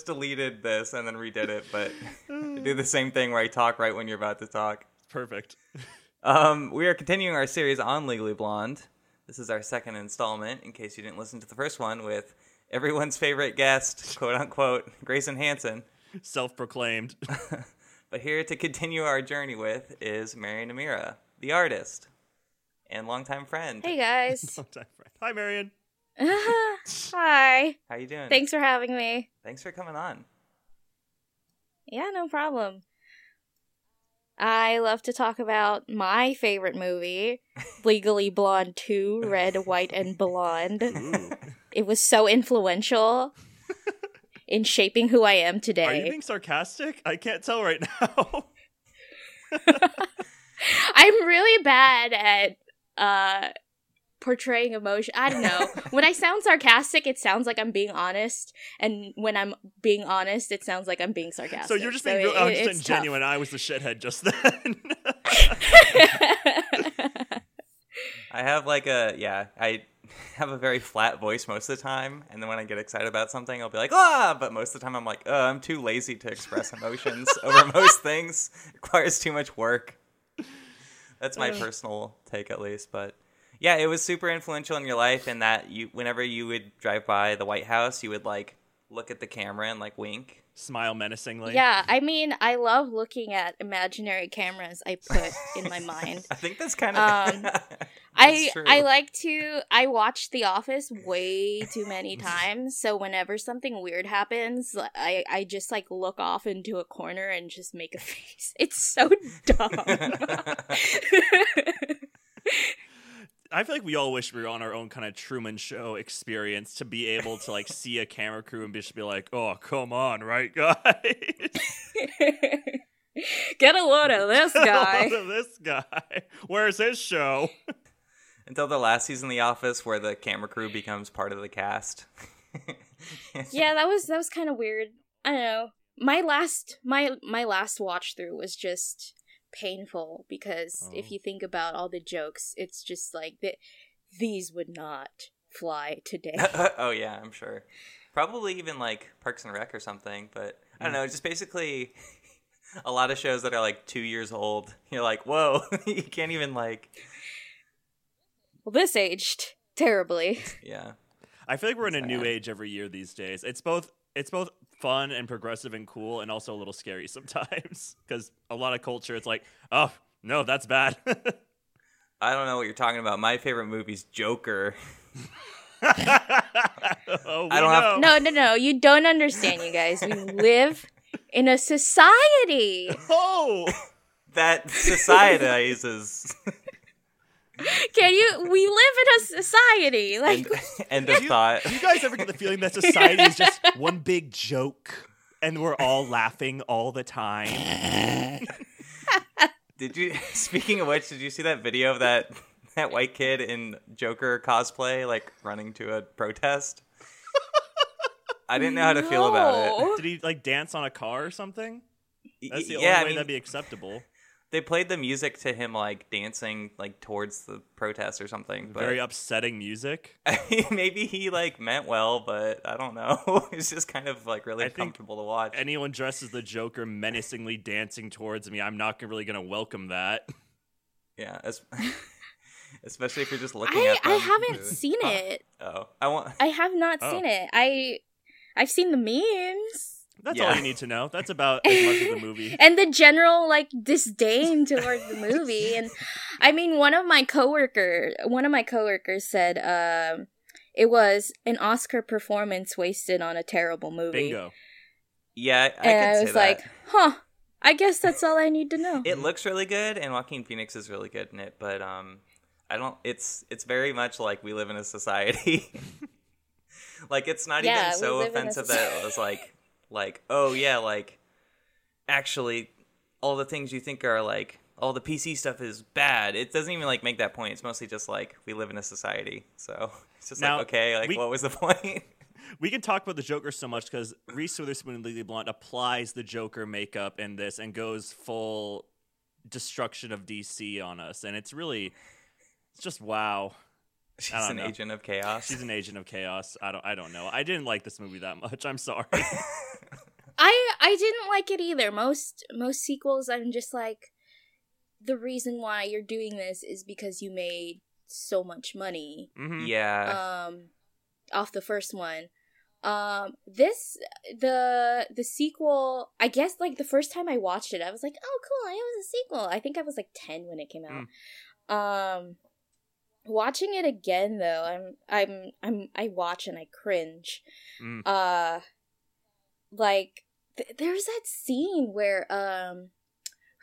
just deleted this and then redid it, but I do the same thing where I talk right when you're about to talk. Perfect. Um, we are continuing our series on Legally Blonde. This is our second installment, in case you didn't listen to the first one, with everyone's favorite guest, quote unquote, Grayson Hanson. Self proclaimed. But here to continue our journey with is Marion Amira, the artist and longtime friend. Hey guys. Sometime friend. Hi, Marion. Hi. How you doing? Thanks for having me. Thanks for coming on. Yeah, no problem. I love to talk about my favorite movie, Legally Blonde 2 Red, White, and Blonde. Ooh. It was so influential in shaping who I am today. Are you today. being sarcastic? I can't tell right now. I'm really bad at uh portraying emotion. I don't know. when I sound sarcastic, it sounds like I'm being honest, and when I'm being honest, it sounds like I'm being sarcastic. so you're just being real it- 100% it's tough. genuine. I was the shithead just then. I have like a yeah, I have a very flat voice most of the time, and then when I get excited about something, I'll be like ah, but most of the time I'm like, uh, I'm too lazy to express emotions over most things. It requires too much work. That's my personal take, at least. But yeah, it was super influential in your life, in that you, whenever you would drive by the White House, you would like look at the camera and like wink. Smile menacingly. yeah, I mean, I love looking at imaginary cameras I put in my mind. I think that's kind of. Um, I I like to I watch The Office way too many times, so whenever something weird happens, I I just like look off into a corner and just make a face. It's so dumb. I feel like we all wish we were on our own kind of Truman Show experience to be able to like see a camera crew and just be like, "Oh, come on, right, guys? Get a load of this guy. Look at this guy. Where's his show?" Until the last season of The Office, where the camera crew becomes part of the cast. yeah, that was that was kind of weird. I don't know. My last my my last watch through was just painful because Oh. if you think about all the jokes, it's just like that these would not fly today. oh yeah, I'm sure. Probably even like Parks and Rec or something, but I don't mm. know. Just basically a lot of shows that are like two years old. You're like, whoa, you can't even like, well, this aged terribly. yeah. I feel like we're in a new age every year these days. It's both it's both fun and progressive and cool, and also a little scary sometimes because a lot of culture. It's like, oh no, that's bad. I don't know what you're talking about. My favorite movie's Joker. oh, I don't have- know. No, no, no. You don't understand, you guys. We live in a society. Oh, That societizes. Can you? We live in a society. Like, End, end of thought. do you guys ever get the feeling that society is just one big joke, and we're all laughing all the time? Did you? Speaking of which, did you see that video of that that white kid in Joker cosplay, like running to a protest? I didn't know how to feel about it. Did he like dance on a car or something? That's the yeah, only I way mean, that'd be acceptable. They played the music to him like dancing like towards the protest or something. But Very upsetting music. maybe he like meant well, but I don't know. it's just kind of like really I think uncomfortable to watch. Anyone dressed as the Joker menacingly dancing towards me, I'm not really gonna welcome that. yeah, es- especially if you're just looking I at them. I haven't seen Huh. it. Oh, I want. I have not Oh. seen it. I I've seen the memes That's Yeah. all you need to know. That's about as much of the movie. and the general like disdain towards the movie. And I mean, one of my coworker, one of my coworkers said, um, it was an Oscar performance wasted on a terrible movie. Bingo. Yeah, I, I and could I say was that. like, huh. I guess that's all I need to know. it looks really good, and Joaquin Phoenix is really good in it. But um, I don't. It's it's very much like we live in a society. like it's not Yeah, even so live in a offensive that it was like like oh yeah like actually all the things you think are like all the PC stuff is bad. It doesn't even like make that point. It's mostly just like we live in a society. So it's just Now, like okay, like we- what was the point? We can talk about the Joker so much because Reese Witherspoon and Legally Blonde applies the Joker makeup in this and goes full destruction of DC on us, and it's really, it's just wow. She's an know. agent of chaos. She's an agent of chaos. I don't. I don't know. I didn't like this movie that much. I'm sorry. I I didn't like it either. Most most sequels, I'm just like, the reason why you're doing this is because you made so much money. Mhm. yeah. Um, off the first one. Um, this the the sequel. I guess like the first time I watched it, I was like, oh cool, it was a sequel. I think I was like ten when it came out. Um, watching it again though, I'm I'm I'm I watch and I cringe. Mm. Uh, like th- there's that scene where um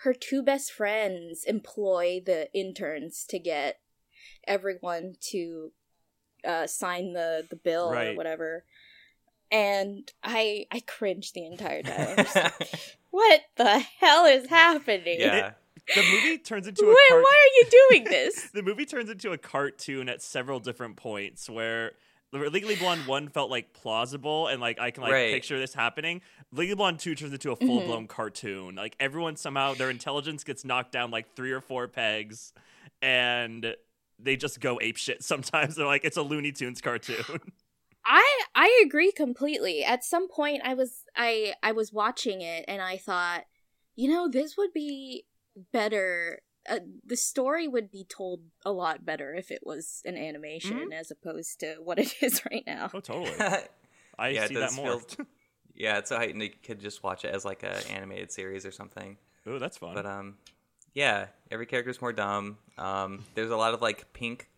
her two best friends employ the interns to get everyone to uh sign the the bill or whatever and i i cringe the entire time like, what the hell is happening yeah. The movie turns into a why, cart- why are you doing this the movie turns into a cartoon at several different points where Legally Blonde one felt like plausible and like I can like Right. picture this happening. Legally Blonde two turns into a Mm-hmm. full blown cartoon. Like everyone somehow their intelligence gets knocked down like three or four pegs, and they just go ape shit. Sometimes they're like it's a Looney Tunes cartoon. I I agree completely. At some point I was I I was watching it and I thought, you know, this would be better uh, the story would be told a lot better if it was an animation as opposed to what it is right now. oh, totally. I Yeah, see that more. feel- yeah, it's so heightened you could just watch it as like a animated series or something. oh, that's fun. But um, yeah, every character's more dumb. Um, there's a lot of like pink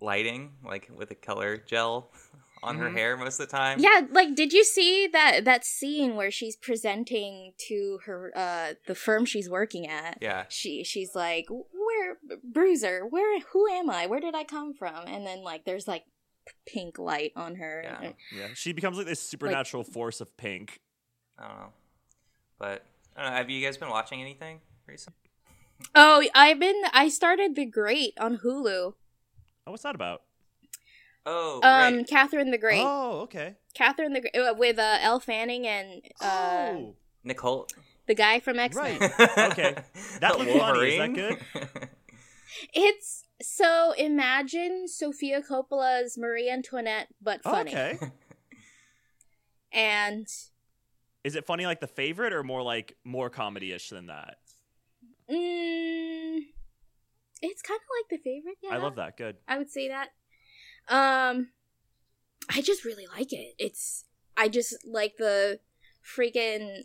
lighting, like with a color gel on her Mhm. hair most of the time. Yeah, like did you see that that scene where she's presenting to her uh the firm she's working at? Yeah. She she's like, "Where Bruiser? Where who am I? Where did I come from?" And then like there's like pink light on her. Yeah. yeah, she becomes like this supernatural force of pink. I don't know. But I don't know, have you guys been watching anything recently? Oh, I've been I started The Great on Hulu. Oh, what's that about? Oh, Um right. Catherine the Great. Oh, okay. Catherine the Great uh, with uh, Elle Fanning and uh oh, Nicole. the guy from X-Men. Right. Okay. That The looked funny. Is that good? It's so imagine Sofia Coppola's Marie Antoinette but funny. okay. And Is it funny like the favorite or more like more comedy ish than that? mm, it's kind of like the favorite. Yeah, I love that. Good. I would say that. Um, I just really like it. It's I just like the freaking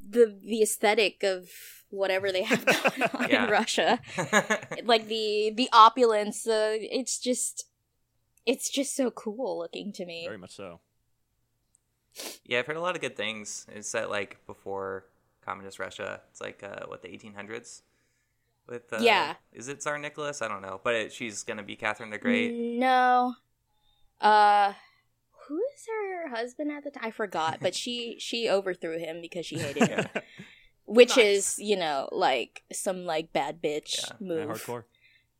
the the aesthetic of whatever they have going on Yeah. in Russia. Like the the opulence. Uh, it's just it's just so cool looking to me. Very much so. yeah, I've heard a lot of good things. It's set like before communist Russia. It's like uh, what the 1800s. With uh, Yeah. is it Tsar Nicholas? I don't know, but it, she's gonna be Catherine the Great. No. Uh who is her husband at the time? I forgot, but she she overthrew him because she hated him. Yeah. Which Nice. is, you know, like some like bad bitch Yeah, Yeah, move. hardcore.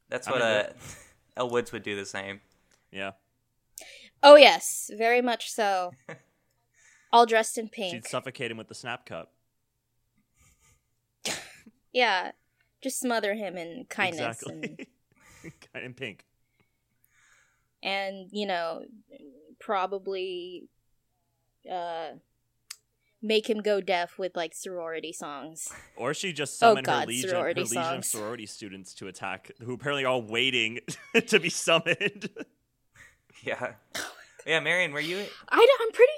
That's what into uh, Elle Woods would do the same. Yeah. Oh yes, very much so. All dressed in pink. She'd suffocate him with the snap cup. yeah. Just smother him in kindness and Exactly. Kind in pink. and you know, probably uh make him go deaf with like sorority songs. Or she just Oh, summoned her God, legion, her sorority legion of sorority students to attack, who apparently are all waiting to be summoned. Yeah, yeah. Marion, were you? I don't, I'm pretty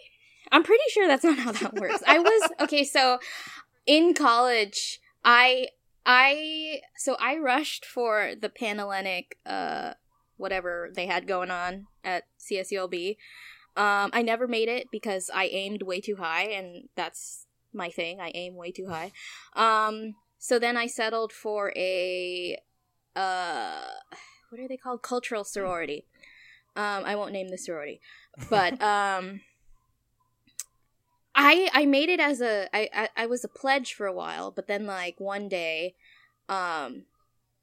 I'm pretty sure that's not how that works. I was okay, so in college, I I so I rushed for the Panhellenic uh whatever they had going on at CSULB. Um I never made it because I aimed way too high and that's my thing. I aim way too high. Um so then I settled for a uh what are they called? Cultural sorority. Um I won't name the sorority. But um I I made it as a I, I I was a pledge for a while, but then like one day, um,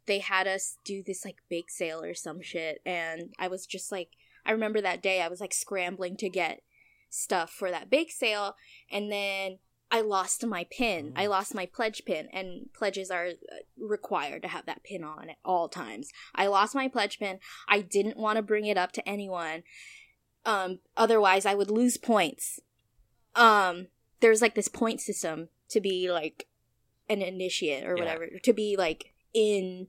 they had us do this like bake sale or some shit, and I was just like I remember that day I was like scrambling to get stuff for that bake sale, and then I lost my pin. I lost my pledge pin, and pledges are uh, required to have that pin on at all times. I lost my pledge pin. I didn't want to bring it up to anyone. Um, otherwise, I would lose points. Um, there's like this point system to be like an initiate or Yeah. whatever, to be like in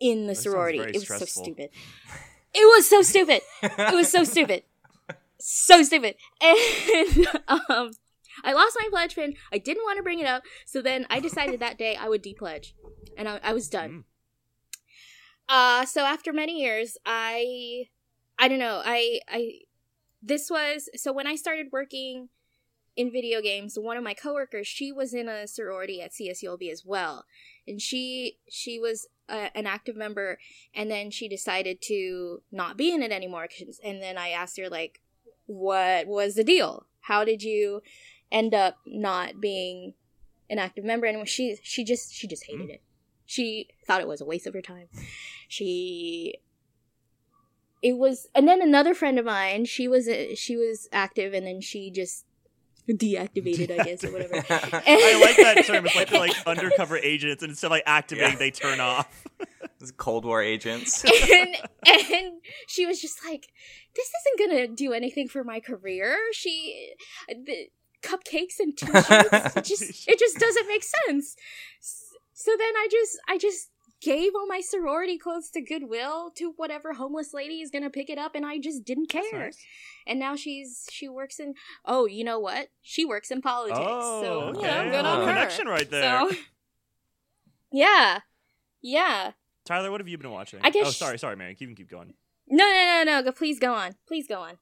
in the That sorority. It was stressful. so stupid. It was so stupid it was so stupid so stupid and um i lost my pledge pin i didn't want to bring it up so then i decided that day i would depledge and i, I was done Mm. uh so after many years i i don't know i i this was so when i started working in video games one of my coworkers she was in a sorority at csulb as well. And she she was uh, an active member and then she decided to not be in it anymore 'cause- and then i asked her like what was the deal? How did you end up not being an active member? And she she just she just hated it. She thought it was a waste of her time. She it was and then another friend of mine she was she was active and then she just deactivated i guess or whatever I like that term. It's like they're like undercover agents, and instead of like activating, Yeah. they turn off. These Cold War agents. and and she was just like, "This isn't gonna do anything for my career." She, the cupcakes and two sheets, it just it just doesn't make sense. So then I just I just gave all my sorority clothes to Goodwill to whatever homeless lady is gonna pick it up, and I just didn't care. Nice. And now she's she works in oh you know what she works in politics. Oh, so okay. you know, good Oh. on her. Connection right there. So yeah, yeah. Tyler, what have you been watching? I guess Oh, sorry, sorry, Mary. You can keep going. No, no, no, no. Go, please go on. Please go on.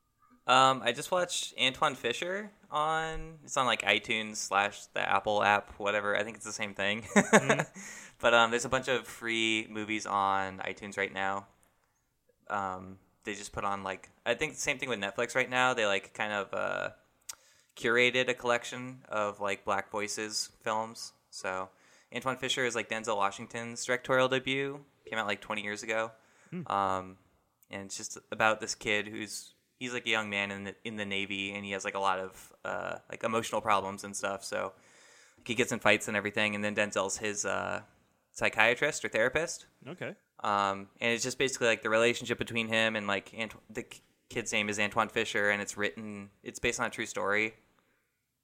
Um, I just watched Antwone Fisher on. It's on like iTunes slash the Apple app, whatever. I think it's the same thing. but um, there's a bunch of free movies on iTunes right now. Um, they just put on like I think the same thing with Netflix right now. They like kind of uh, curated a collection of like Black Voices films. So Antwone Fisher is like Denzel Washington's directorial debut. Came out like 20 years ago. Um, and it's just about this kid who's he's like a young man in the in the navy and he has like a lot of uh, like emotional problems and stuff so like, he gets in fights and everything and then denzel's his uh, psychiatrist or therapist Okay. um, and it's just basically like the relationship between him and like Ant- the k- kid's name is antwone fisher and it's written it's based on a true story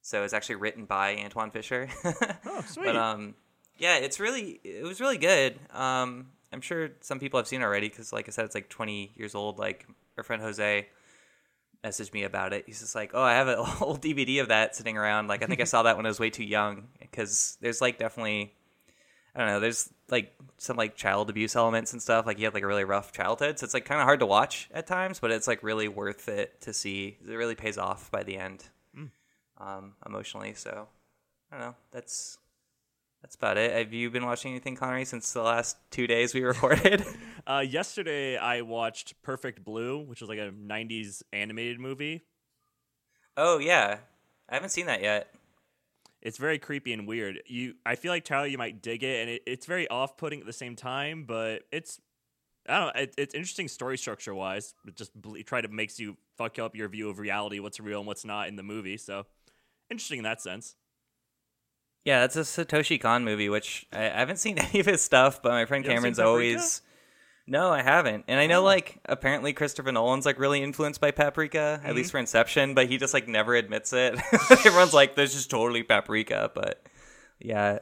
so it's actually written by antwone fisher Oh, sweet. but um, yeah, it's really it was really good. Um, I'm sure some people have seen already because, like I said, it's like 20 years old. Like our friend Jose messaged me about it. He's just like, "Oh, I have an old DVD of that sitting around. Like I think I saw that when I was way too young because there's like definitely." I don't know. There's like some like child abuse elements and stuff. Like he had like a really rough childhood, so it's like kind of hard to watch at times, but it's like really worth it to see. It really pays off by the end, um, emotionally. So I don't know. That's that's about it. Have you been watching anything, Konnery, since the last two days we recorded? Uh, yesterday, I watched Perfect Blue, which was like a '90s animated movie. oh yeah, I haven't seen that yet. It's very creepy and weird. You, I feel like Tyler, you might dig it, and it, it's very off-putting at the same time. But it's, I don't know, it, it's interesting story structure wise. It just ble- try to makes you fuck up your view of reality, what's real and what's not in the movie. So interesting in that sense. Yeah, that's a Satoshi Kon movie, which I, I haven't seen any of his stuff, but my friend You Cameron's always. No, I haven't, and I know like apparently Christopher Nolan's like really influenced by Paprika, at least for Inception, but he just like never admits it. Everyone's like, "This is totally Paprika," but yeah.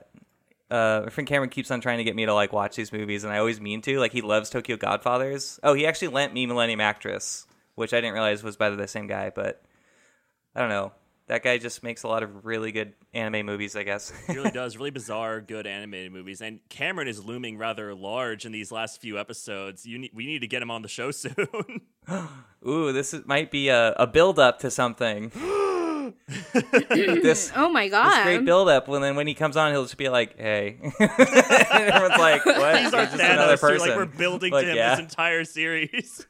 Uh, my friend Cameron keeps on trying to get me to like watch these movies, and I always mean to. Like he loves Tokyo Godfathers. Oh, he actually lent me Millennium Actress, which I didn't realize was by the same guy. But I don't know. That guy just makes a lot of really good anime movies, I guess. He really does. Really bizarre, good animated movies. And Cameron is looming rather large in these last few episodes. You need, we need to get him on the show soon. Ooh, this is, might be a, a build up to something. this Oh my this god. great build up, and then when he comes on, he'll just be like, "Hey," and everyone's like, "What?" He's our He's just another Thanos. You're person. Like we're building Like, to him yeah. this entire series.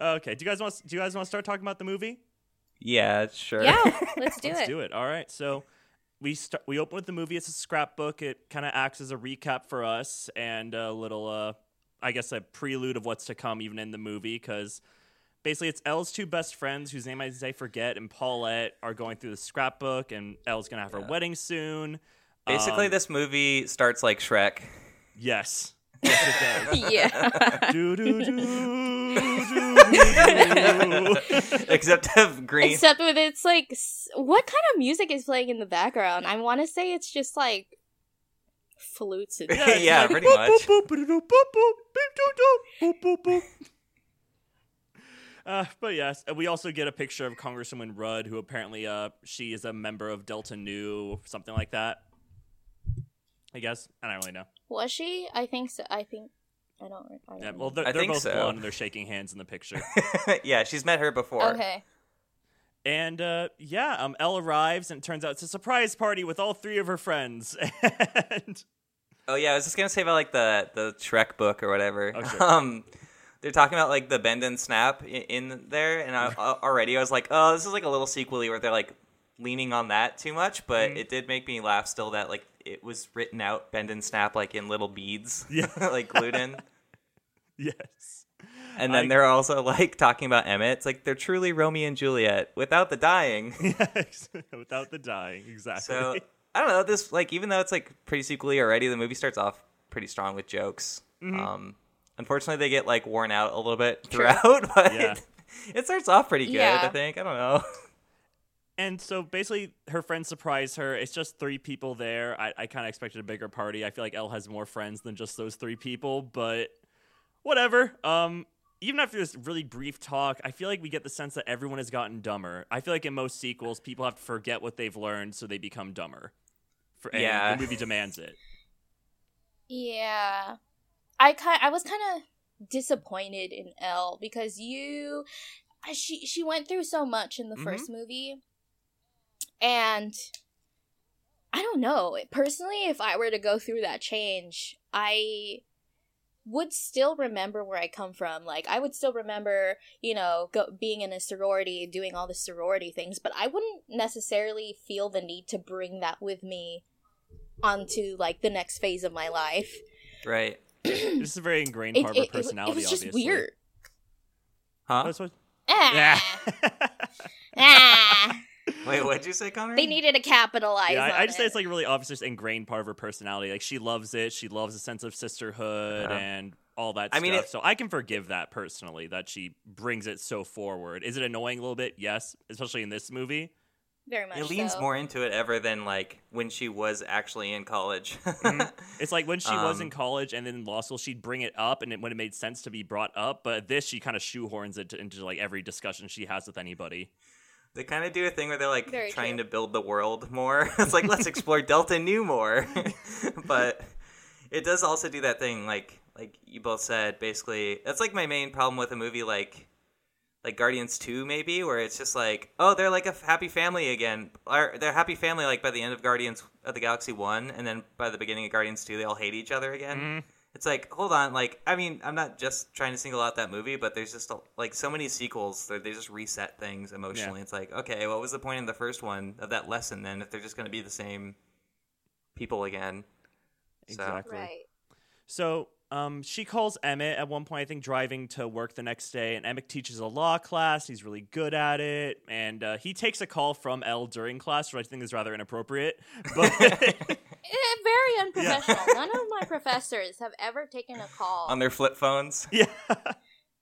Okay. Do you guys want? Do you guys want to start talking about the movie? Yeah, sure. yeah, let's do it. Let's it. do it. All right. So we start. We open with the movie. It's a scrapbook. It kind of acts as a recap for us and a little, uh, I guess, a prelude of what's to come, even in the movie, because basically it's Elle's two best friends whose name I, I forget and Paulette are going through the scrapbook and Elle's gonna have her wedding soon. Basically, Um, this movie starts like Shrek. Yes. Yes, it does. yeah. do, do, do, do, do. Except of green. Except with it's like, what kind of music is playing in the background? I want to say it's just like flutes and Yeah, like pretty much. Uh, but yes, and we also get a picture of Congresswoman Rudd, who apparently uh, she is a member of Delta Nu, something like that. I guess I don't really know. Was she? I think so. I think I don't. I don't Yeah, know. well, they're, I they're think both so. blonde and they're shaking hands in the picture. yeah, she's met her before. okay. and uh, yeah, um, Elle arrives and it turns out it's a surprise party with all three of her friends. and Oh yeah, I was just gonna say about like the the Shrek book or whatever. Oh, sure. Um, they're talking about like the bend and snap in, in there, and I, uh, already I was like, oh, this is like a little sequely where they're like leaning on that too much, but Mhm. it did make me laugh still that like it was written out bend and snap like in little beads, Yeah. like glued in. Yes, And then I- they're also like talking about Emmett. It's like they're truly Romeo and Juliet without the dying. yes, without the dying, exactly. So I don't know. This like even though it's like pretty sequely already, the movie starts off pretty strong with jokes. Mm-hmm. Um, unfortunately, they get like worn out a little bit True. throughout, but Yeah. it starts off pretty good. Yeah. I think. I don't know. And so basically, her friends surprise her. It's just three people there. I, I kind of expected a bigger party. I feel like Elle has more friends than just those three people, but whatever. Um, even after this really brief talk, I feel like we get the sense that everyone has gotten dumber. I feel like in most sequels, people have to forget what they've learned, so they become dumber. For, and Yeah. the movie demands it. Yeah, I kind I was kind of disappointed in Elle because you, she she went through so much in the Mhm. first movie, and I don't know personally if I were to go through that change, I would still remember where I come from. Like I would still remember, you know, go, being in a sorority, doing all the sorority things, but I wouldn't necessarily feel the need to bring that with me onto like the next phase of my life. right? This is a very ingrained It, part it, of it, her it personality. was just obviously. weird. Huh? That's what- Ah, yeah. ah. Wait, what'd you say, Connor? they needed to capitalize. Yeah, on I, I just say it's like really obvious, just ingrained part of her personality. Like she loves it. She loves a sense of sisterhood Yeah. and all that I stuff. mean, it- so I can forgive that personally that she brings it so forward. Is it annoying a little bit? Yes, especially in this movie. very much. it leans so. more into it ever than like when she was actually in college. Mhm. It's like when she was in Um, college and then in law school, she'd bring it up, and it, when it made sense to be brought up. But this, she kind of shoehorns it to, into like every discussion she has with anybody. They kind of do a thing where they're like Very trying true. to build the world more. it's like let's explore Delta Nu more, but it does also do that thing like like you both said. Basically, that's like my main problem with a movie like like Guardians Two, maybe, where it's just like oh they're like a happy family again. Or they're a happy family like by the end of Guardians of the Galaxy One, and then by the beginning of Guardians Two, they all hate each other again. Mhm. It's like, hold on, like, I mean, I'm not just trying to single out that movie, but there's just like so many sequels that they just reset things emotionally. It's like, okay, what was the point in the first one of that lesson then if they're just going to be the same people again? So- Exactly. Right. So um, she calls Emmett at one point, I think, driving to work the next day, and Emmett teaches a law class. He's really good at it, and uh, he takes a call from Elle during class, which I think is rather inappropriate. But Eh, very unprofessional. None of my professors have ever taken a call On their flip phones. yeah,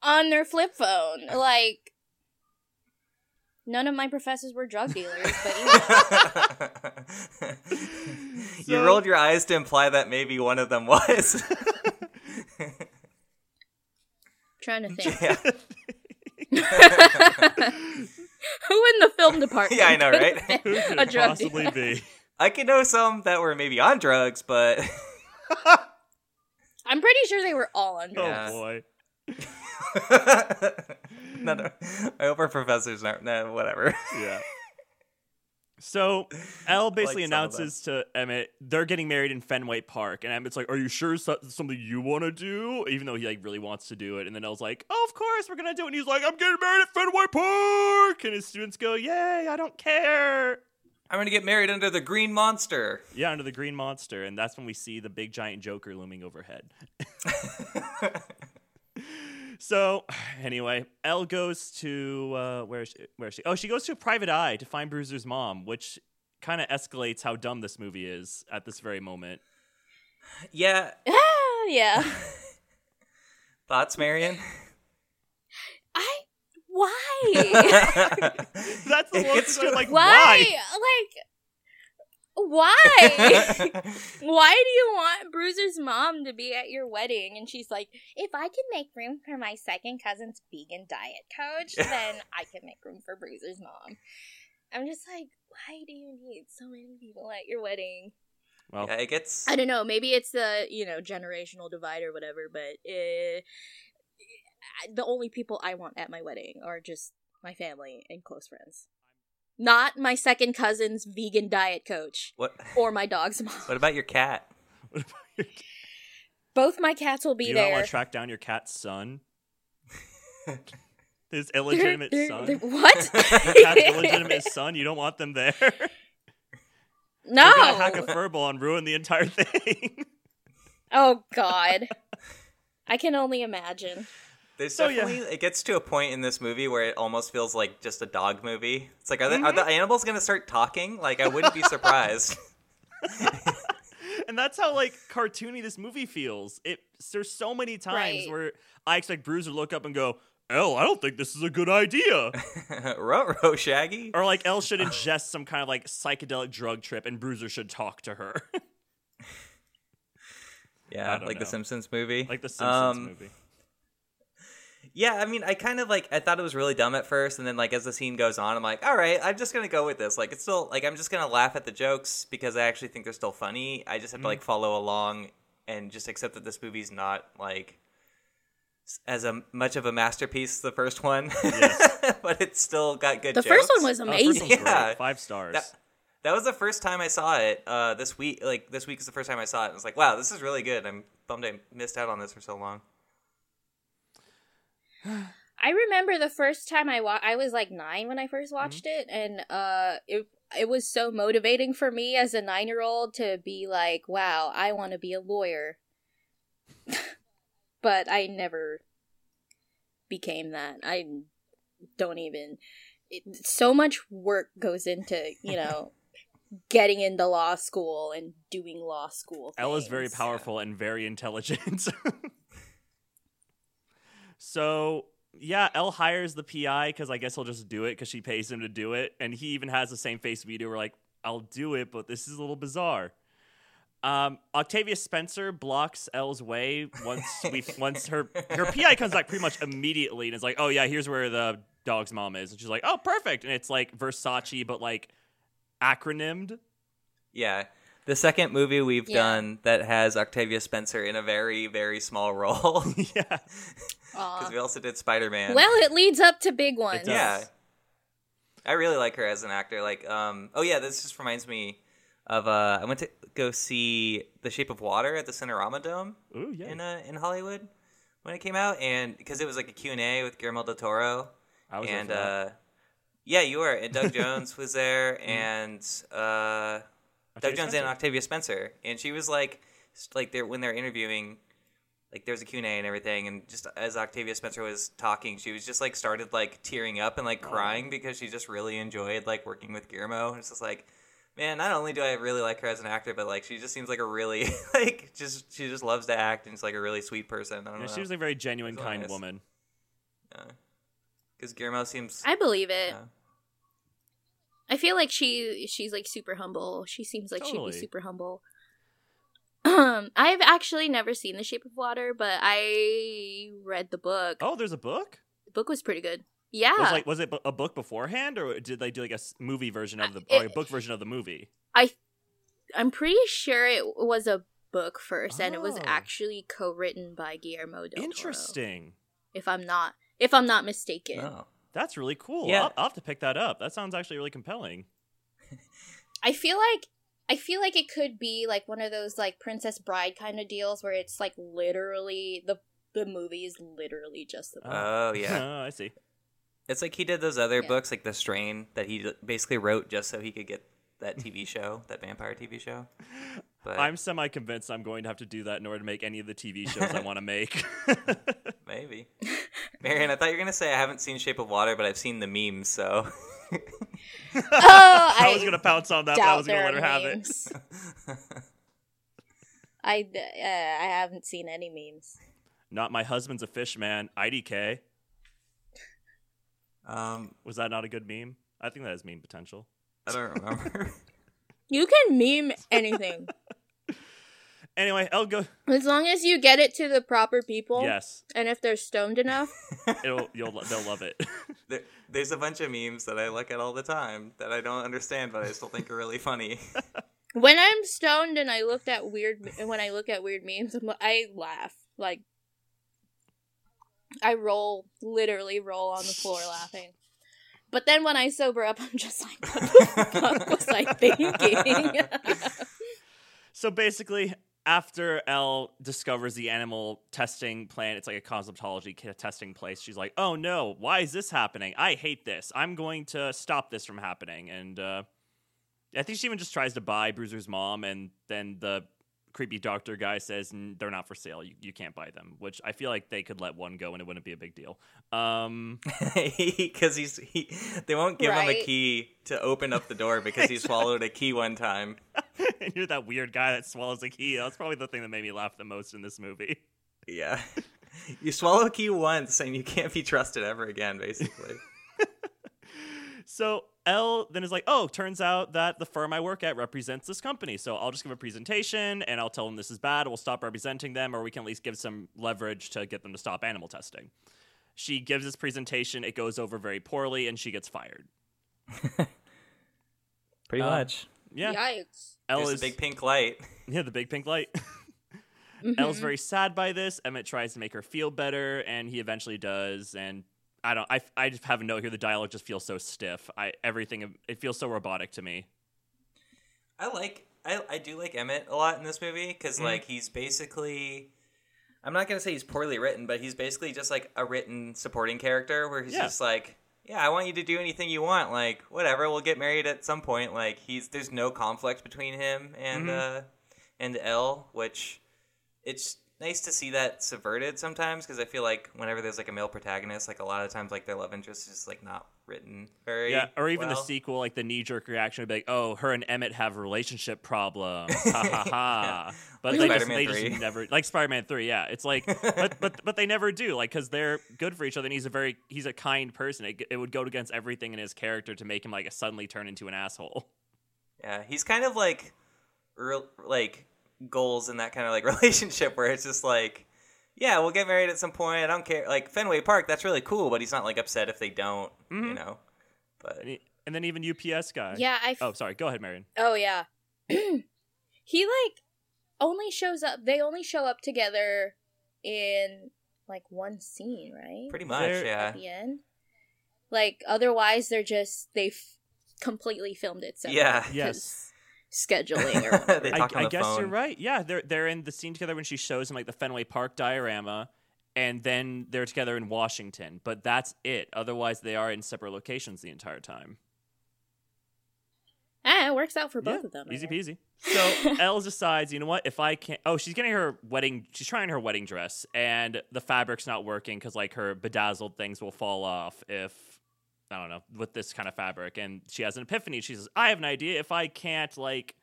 on their flip phone. Like, none of my professors were drug dealers, but you know. you rolled your eyes to imply that maybe one of them was. Trying to think. yeah. Who in the film department? Yeah, I know, right? who could A it drug possibly dealer. be? I could know some that were maybe on drugs, but I'm pretty sure they were all on oh, drugs. Oh boy. no, no. I hope our professors aren't. No, whatever. Yeah. So Elle basically Like some of them. announces to Emmett they're getting married in Fenway Park, and Emmett's like, "Are you sure that's something you want to do?" Even though he like really wants to do it, and then Elle's like, "Oh, of course we're gonna do it." And he's like, "I'm getting married at Fenway Park," and his students go, "Yay! I don't care." I'm gonna get married under the green monster. Yeah, under the green monster, and that's when we see the big giant Joker looming overhead. So anyway, Elle goes to uh, where is she, where is she? Oh, she goes to a private eye to find Bruiser's mom, which kind of escalates how dumb this movie is at this very moment. Yeah. yeah. Thoughts, Marion? I why? That's the one to, like why? why? Like why? why do you want Bruiser's mom to be at your wedding? And she's like, if I can make room for my second cousin's vegan diet coach, then I can make room for Bruiser's mom. I'm just like, why do you need so many people at your wedding? Well, yeah, it gets. I don't know. Maybe it's the you know generational divide or whatever, but uh, the only people I want at my wedding are just my family and close friends not my second cousin's vegan diet coach. What? Or my dog's mom. What about your cat? What about your cat? Both my cats will be Do you there. not want to track down your cat's son? His illegitimate They're- son. they're- what? Your cat's illegitimate son. You don't want them there. no. They're gonna hack a furball and ruin the entire thing. oh God. I can only imagine. There's So, yeah. definitely it gets to a point in this movie where it almost feels like just a dog movie. It's like are, Mm-hmm. the animals going to start talking? Like I wouldn't be surprised. and that's how like cartoony this movie feels. It there's so many times Right. where I expect Bruiser to look up and go, "Elle, I don't think this is a good idea," row row Shaggy. or like Elle should ingest some kind of like psychedelic drug trip, and Bruiser should talk to her, Yeah, like know. the Simpsons movie. like the Simpsons Um, movie. Yeah, I mean, I kind of like I thought it was really dumb at first, and then like as the scene goes on, I'm like, all right, I'm just gonna go with this. Like it's still like I'm just gonna laugh at the jokes because I actually think they're still funny. I just have to like follow along and just accept that this movie's not like as a much of a masterpiece as the first one, Yes. but it's still got good. Jokes. The jokes. first one was Oh, the first amazing. one's great. Yeah. Five stars. That, that was the first time I saw it uh, this week. Like this week is the first time I saw it. I was like, wow, this is really good. I'm bummed I missed out on this for so long. I remember the first time I wa- I was like nine when I first watched it, and uh, it it was so motivating for me as a nine year old to be like, "Wow, I want to be a lawyer," but I never became that. I don't even. It, so much work goes into you know getting into law school and doing law school. Ella's very things. powerful and very intelligent. so yeah, Elle hires the PI because I guess he'll just do it because she pays him to do it, and he even has the same face video where like, "I'll do it, but this is a little bizarre." Um, Octavia Spencer blocks Elle's way once we once her her PI comes back pretty much immediately and is like, "Oh yeah, here's where the dog's mom is," and she's like, "Oh perfect," and it's like Versace but like acronymed. Yeah. The second movie we've Yeah. done that has Octavia Spencer in a very, very small role. yeah, Aw. Because we also did Spider Man. Well, it leads up to big ones. does. yeah. I really like her as an actor. Like, um, oh yeah, this just reminds me of uh, I went to go see The Shape of Water at the Cinerama Dome ooh yeah. in uh, in Hollywood when it came out, and because it was like a Q and A with Guillermo del Toro, I was there and for uh, yeah, you were, and Doug Jones was there, and uh, Doug Jones Spencer. and Octavia Spencer, and she was like, like they're when they're interviewing, like there's a Q&A and everything, and just as Octavia Spencer was talking, she was just like started like tearing up and like crying because she just really enjoyed like working with Guillermo. And it's just like, man, not only do I really like her as an actor, but like she just seems like a really like just she just loves to act and she's like a really sweet person. I don't Yeah, know. she was a very genuine, It's kind nice. woman. Yeah because Guillermo seems. I believe it. Yeah. I feel like she she's like super humble. She seems like she'd be super humble. Um, I've actually never seen The Shape of Water, but I read the book. Oh, there's a book. The book was pretty good. Yeah, Was like was it a book beforehand, or did they do like a movie version of the Uh, or a book version of the movie? I I'm pretty sure it was a book first, and it was Oh. actually co-written by Guillermo del Toro. Interesting. If I'm not if I'm not mistaken. Oh. That's really cool. Yeah. I'll, I'll have to pick that up. That sounds actually really compelling. I feel like I feel like it could be like one of those like Princess Bride kind of deals where it's like literally the the movie is literally just the book. Oh yeah. oh, I see. It's like he did those other Yeah. books, like The Strain, that he basically wrote just so he could get that TV show, that vampire TV show. But I'm semi convinced I'm going to have to do that in order to make any of the TV shows I want to make. maybe Marion, I thought you were gonna say I haven't seen Shape of Water, but I've seen the memes, so. oh, I, I was gonna pounce on that, but I was gonna let her have it. I uh, I haven't seen any memes. Not my husband's a fish man. IDK. Um, Was that not a good meme? I think that has meme potential. I don't remember. You can meme anything Anyway, El go. as long as you get it to the proper people. Yes, And if they're stoned enough, it'll you'll they'll love it. there, there's a bunch of memes that I look at all the time that I don't understand, but I still think are really funny. when I'm stoned and I looked at weird when I look at weird memes, I'm, I laugh like I roll, literally roll on the floor laughing. But then when I sober up, I'm just like, what the fuck was I thinking? So basically, after Elle discovers the animal testing plant, it's like a cosmetology testing place. She's like, "Oh no, why is this happening? I hate this. I'm going to stop this from happening." And uh, I think she even just tries to buy Bruiser's mom, and then the creepy doctor guy says they're not for sale. You, you can't buy them. Which I feel like they could let one go and it wouldn't be a big deal. Um, Because he's he, they won't give him a key to open up the door because he swallowed a key one time. and you're that weird guy that swallows a key. That's probably the thing that made me laugh the most in this movie. Yeah, you swallow a key once and you can't be trusted ever again. Basically, So Elle then is like, oh, turns out that the firm I work at represents this company. So I'll just give a presentation and I'll tell them this is bad. We'll stop representing them, or we can at least give some leverage to get them to stop animal testing. She gives this presentation. It goes over very poorly, and she gets fired. pretty Uh, much. Yeah, Yikes. Elle There's is a big pink light. yeah the big pink light. Mhm. Elle's very sad by this. Emmett tries to make her feel better, and he eventually does. And I don't. I I just have a note here. The dialogue just feels so stiff. I everything. It feels so robotic to me. I like I I do like Emmett a lot in this movie because Mhm. like he's basically I'm not gonna say he's poorly written, but he's basically just like a written supporting character where he's Yeah. just like, yeah, I want you to do anything you want, like whatever, we'll get married at some point. Like he's there's no conflict between him and Mhm. uh and Elle, which it's nice to see that subverted sometimes because I feel like whenever there's like a male protagonist, like a lot of times like their love interest is like not written very Yeah, or even the sequel, like the knee jerk reaction would be like, "Oh, her and Emmett have a relationship problem, Ha ha ha! But Like they, just, they 3. just never like Spider-Man Three. Yeah, it's like, but but but they never do like because they're good for each other. and He's a very he's a kind person. It, it would go against everything in his character to make him like suddenly turn into an asshole. Yeah, he's kind of like, real, like goals in that kind of like relationship where it's just like, yeah, we'll get married at some point. I don't care. Like Fenway Park, that's really cool, but he's not like upset if they don't. You Mhm. know, but And, then even UPS guy. Yeah, I. F- Oh, sorry. Go ahead, Marion. Oh yeah. he like only shows up they only show up together in like one scene, right? pretty much, There- yeah. At the end. Like otherwise they're just they've completely filmed it separate. Yeah. Yes. Scheduling or whatever. they I, talk on I guess phone. you're right. Yeah, they're they're in the scene together when she shows him like the Fenway Park diorama, and then they're together in Washington. But that's it. Otherwise, they are in separate locations the entire time. ah, it works out for both Yeah, of them. Easy peasy. So Elle decides, you know what? If I can't, oh, she's getting her wedding. She's trying her wedding dress, and the fabric's not working because like her bedazzled things will fall off if I don't know with this kind of fabric. And she has an epiphany. She says, "I have an idea. If I can't like."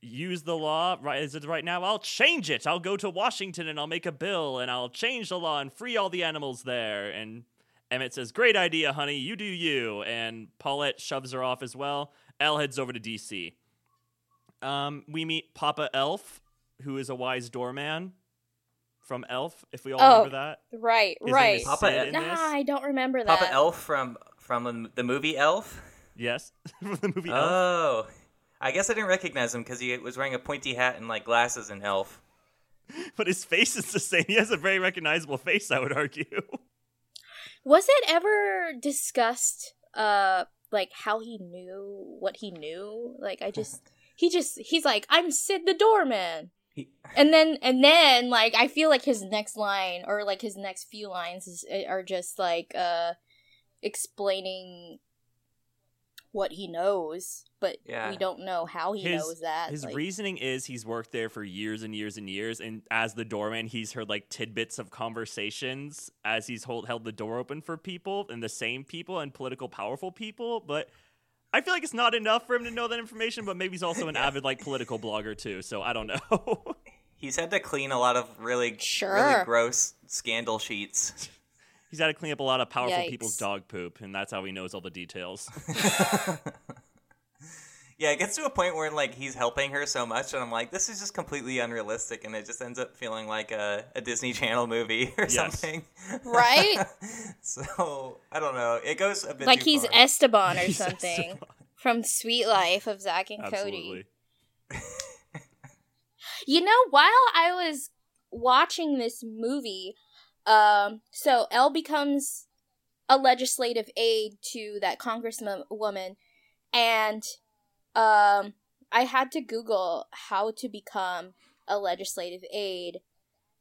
Use the law right as it right now. I'll change it. I'll go to Washington and I'll make a bill and I'll change the law and free all the animals there. And Emmett says, "Great idea, honey. You do you." And Paulette shoves her off as well. Elle heads over to DC. Um, we meet Papa Elf, who is a wise doorman from Elf. If we all Oh, remember that, Right, His right. Papa Sid El- in Nah. I don't remember that. Papa Elf from from the movie Elf. Yes, from the movie Elf. Oh, I guess I didn't recognize him because he was wearing a pointy hat and like glasses in Elf. But his face is the same. He has a very recognizable face. I would argue. Was it ever discussed uh like how he knew what he knew? Like I just he just he's like, I'm Sid the doorman. And then and then like I feel like his next line or like his next few lines is, are just like uh explaining what he knows, but Yeah. we don't know how he His- knows that. His like- reasoning is he's worked there for years and years and years, and as the doorman, he's heard like tidbits of conversations as he's hold, held the door open for people and the same people and political powerful people. But I feel like it's not enough for him to know that information. But maybe he's also an avid like political blogger too, so I don't know. He's had to clean a lot of really, Sure. really gross scandal sheets. He's had to clean up a lot of powerful Yikes. people's dog poop, and that's how he knows all the details. Yeah, it gets to a point where like he's helping her so much, and I'm like, this is just completely unrealistic, and it just ends up feeling like a, a Disney Channel movie or Yes. something. Right? so I don't know. It goes a bit like too he's far. Esteban or He's something Esteban. from Suite Life of Zack and Absolutely. Cody. You know, while I was watching this movie, um, so Elle becomes a legislative aide to that congresswoman, and um, I had to Google how to become a legislative aide,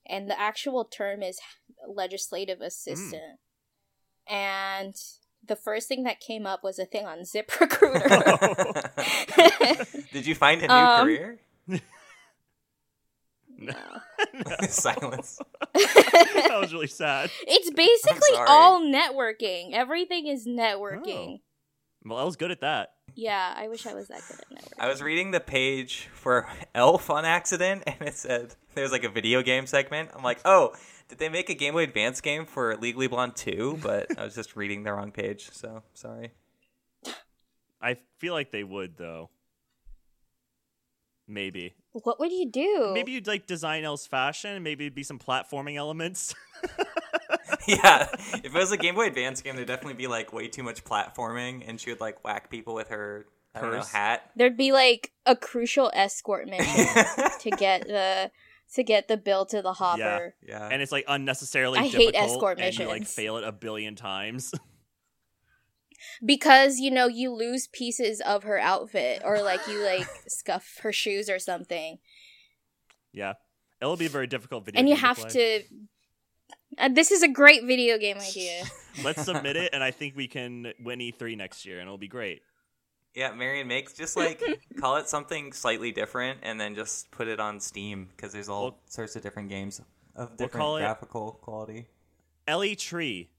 and the actual term is legislative assistant. And the first thing that came up was a thing on ZipRecruiter. Did you find a new Um, career? No. Silence. that was really sad. It's basically all networking. Everything is networking. Oh. Well, I was good at that. Yeah, I wish I was that good at networking. I was reading the page for Elf on accident, and it said there's like a video game segment. I'm like, oh, did they make a Game Boy Advance game for Legally Blonde 2? But I was just reading the wrong page, so sorry. I feel like they would though. Maybe. What would you do? Maybe you'd like design Elle's fashion. Maybe it'd be some platforming elements. yeah, if it was a Game Boy Advance game, there'd definitely be like way too much platforming, and she would like whack people with her I don't know hat. There'd be like a crucial escort mission to get the to get the bill to the hopper. yeah, and it's like unnecessarily I hate escort and you like fail it a billion times. Because, you know, you lose pieces of her outfit or like you like scuff her shoes or something. yeah, it'll be a very difficult video. and you game have play. to uh, this is a great video game idea. Let's submit it, and I think we can win E3 next year, and it'll be great. yeah. Marion makes just like call it something slightly different, and then just put it on Steam because there's all We'll- sorts of different games of We'll different call it- graphical quality. Ellie Tree.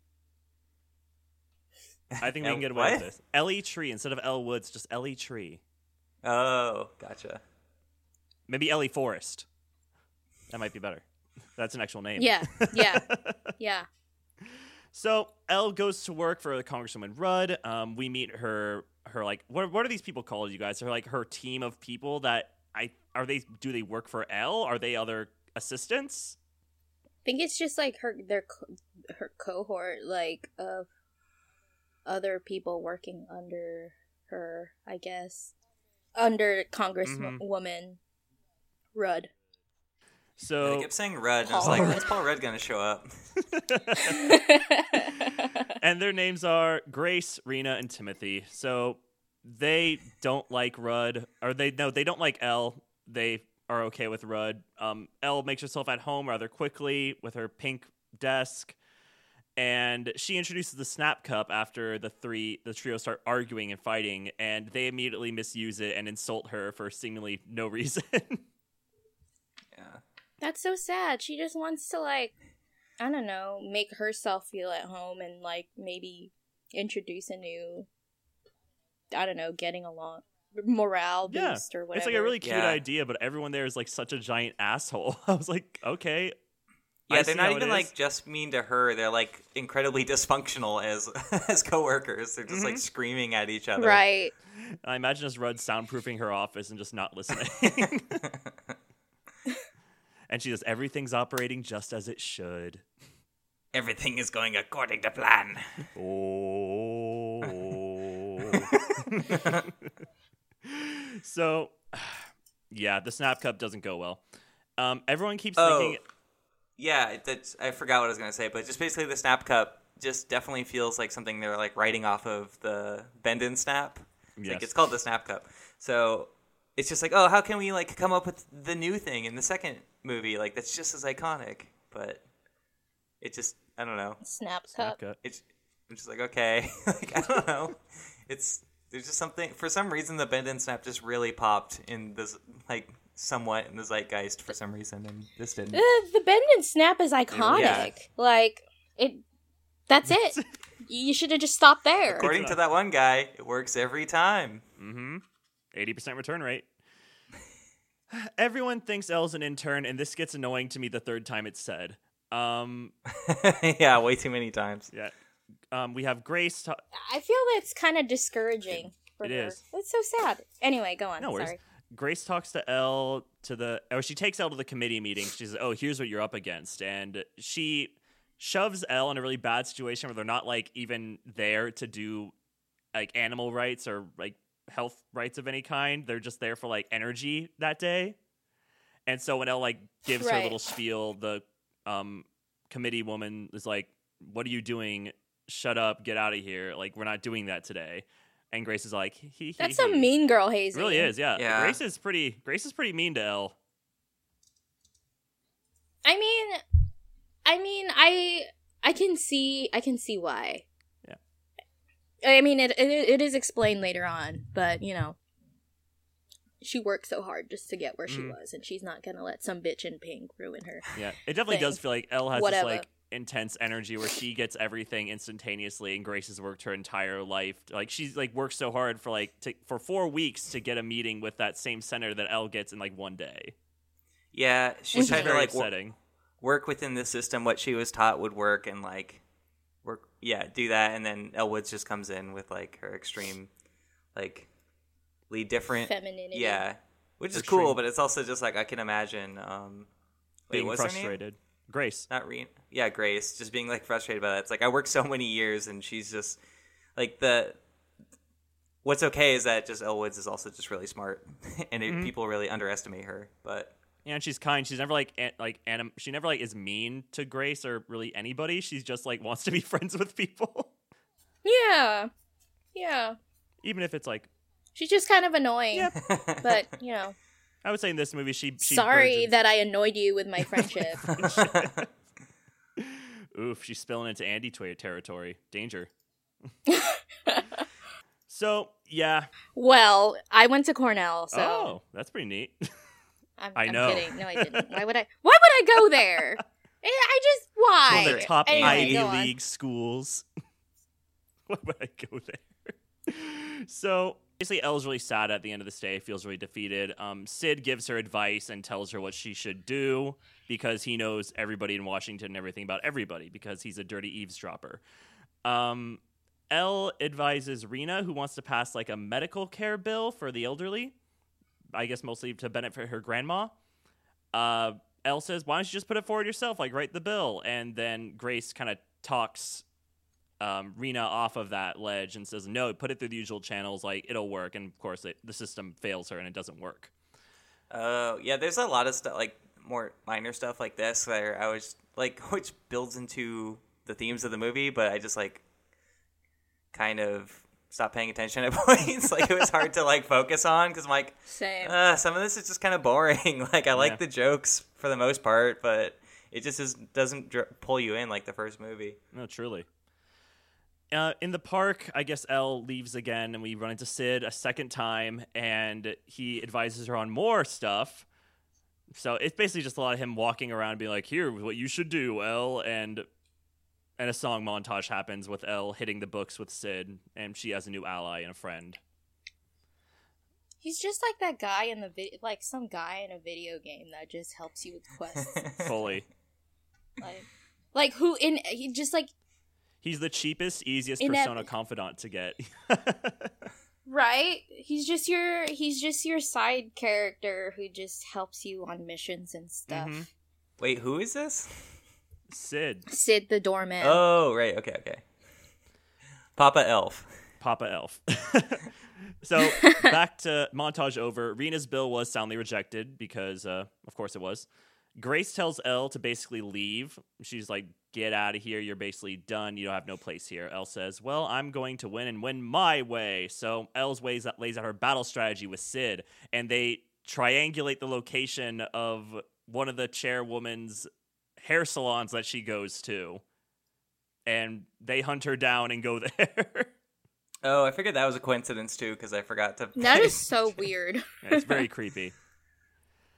I think we can get away with this. Ellie Tree instead of Elle Woods, just Ellie Tree. Oh, gotcha. Maybe Ellie Forest. That might be better. That's an actual name. Yeah, yeah, yeah. So Elle goes to work for Congresswoman Rudd. Um, we meet her. Her like what? What are these people called? You guys? They're like her team of people that I are they? Do they work for Elle? Are they other assistants? I think it's just like her their co- her cohort like of other people working under her, I guess. Under Congresswoman Rudd. So they kept saying Rudd, and I was like, Rudd. when's Paul Rudd gonna show up? and their names are Grace, Rena, and Timothy. So they don't like Rudd, or they no, they don't like Elle. They are okay with Rudd. Um, Elle makes herself at home rather quickly with her pink desk, and she introduces the Snap Cup after the three the trio start arguing and fighting, and they immediately misuse it and insult her for seemingly no reason. Yeah. That's so sad. She just wants to like I don't know, make herself feel at home and like maybe introduce a new I don't know, getting along morale Yeah, boost or whatever. it's like a really cute Yeah. idea, but everyone there is like such a giant asshole. I was like, okay. Yeah, I they're not even like just mean to her. They're like incredibly dysfunctional as as coworkers. They're just like Mhm. screaming at each other. Right. I imagine just Rudd soundproofing her office and just not listening. and she says everything's operating just as it should. Everything is going according to plan. Oh. so, yeah, the snap cup doesn't go well. Um, everyone keeps Oh, thinking. Yeah. That's I forgot what I was gonna say, but just basically the snap cup just definitely feels like something they're like writing off of the bend and snap. It's Yes. Like it's called the snap cup. So it's just like, oh, how can we like come up with the new thing in the second movie? Like that's just as iconic, but it just I don't know. Snap Snap cup. cup. It's I'm just like okay, like I don't know. It's there's just something for some reason the bend and snap just really popped in this like somewhat in the zeitgeist for some reason, and this didn't. Uh, the bend and snap is iconic. Yeah. Like it. That's it. you should have just stopped there. According to that one guy, it works every time. Mm-hmm. Eighty percent return rate. Everyone thinks Elle's an intern, and this gets annoying to me the third time it's said. Um, yeah, way too many times. Yeah. Um, we have Grace. Ta- I feel that's kind of discouraging. For it her. is. It's so sad. Anyway, go on. No worries. Sorry. Grace talks to Elle to the or she takes Elle to the committee meeting. She says, "Oh, here's what you're up against," and she shoves Elle in a really bad situation where they're not like even there to do like animal rights or like health rights of any kind. They're just there for like energy that day. And so when Elle like gives Right. her little spiel, the um, committee woman is like, "What are you doing? Shut up! Get out of here! Like we're not doing that today." And Grace is like, "He, he, That's he. a mean girl It really is, yeah. Yeah. Grace is pretty. Grace is pretty mean to Elle. I mean, I mean, I I can see I can see why. Yeah. I mean, it it, it is explained later on, but you know, she worked so hard just to get where she Mhm. was, and she's not gonna let some bitch in pink ruin her. Yeah, it definitely thing. does feel like Elle has Whatever. this like intense energy where she gets everything instantaneously, and Grace has worked her entire life. Like she's like worked so hard for like to, for four weeks to get a meeting with that same center that Elle gets in like one day. Yeah, she's trying to like wo- upsetting. work within the system what she was taught would work, and like work. Yeah, do that, and then Elle Woods just comes in with like her extreme, like, lead different. Femininity. Yeah, which is Her cool, but it's also just like I can imagine. Um, wait, being her name? frustrated. Grace. not Reen. Yeah, Grace. Just being like frustrated by that. It's like I worked so many years, and she's just like the. What's okay is that just Elle Woods is also just really smart, and it, Mhm. people really underestimate her. But And she's kind. She's never like an, like anim- She never like is mean to Grace or really anybody. She's just like wants to be friends with people, Yeah. Yeah. even if it's like. She's just kind of annoying. Yeah. But, you know, I would say in this movie, she. she sorry burgeons- that I annoyed you with my friendship. Oof, she's spilling into Andy ter- territory. Danger. so yeah. well, I went to Cornell, so Oh, that's pretty neat. I'm, I I'm know. kidding. No, I didn't. Why would I? Why would I go there? Eh, I just why? One of the top Anyway, Ivy go on. League schools. Why would I go there? so basically, Elle's really sad at the end of this day. Feels really defeated. Um, Sid gives her advice and tells her what she should do because he knows everybody in Washington and everything about everybody because he's a dirty eavesdropper. Um, Elle advises Rena, who wants to pass like a medical care bill for the elderly. I guess mostly to benefit her grandma. Uh, Elle says, "Why don't you just put it forward yourself? Like write the bill." And then Grace kind of talks um, Rena off of that ledge and says, "No, put it through the usual channels. Like it'll work." And of course, it, the system fails her and it doesn't work. Oh, yeah, there's a lot of stuff like more minor stuff like this where I was like which builds into the themes of the movie, but I just like kind of stopped paying attention at points. like it was hard to like focus on cuz I'm like Same. uh, some of this is just kind of boring. like I like Yeah. the jokes for the most part, but it just is, doesn't dr- pull you in like the first movie. No, truly. Uh, in the park, I guess Elle leaves again, and we run into Sid a second time, and he advises her on more stuff. So it's basically just a lot of him walking around and being like, "Here, what you should do, Elle," and and a song montage happens with Elle hitting the books with Sid, and she has a new ally and a friend. He's just like that guy in the video, like some guy in a video game that just helps you with quests. Fully, like, like who in he just like he's the cheapest, easiest In that- persona confidant to get. right. He's just your he's just your side character who just helps you on missions and stuff. Mhm. Wait, who is this? Sid, Sid the doorman. Oh, right. Okay, okay. Papa Elf. Papa Elf. so back to montage over. Rena's bill was soundly rejected because, uh, of course, it was. Grace tells Elle to basically leave. She's like, "Get out of here! You're basically done. You don't have no place here." Elle says, "Well, I'm going to win and win my way." So Elle's ways lays out her battle strategy with Sid, and they triangulate the location of one of the chairwoman's hair salons that she goes to, and they hunt her down and go there. Oh, I figured that was a coincidence too because I forgot to. That is so weird. Yeah, it's very creepy.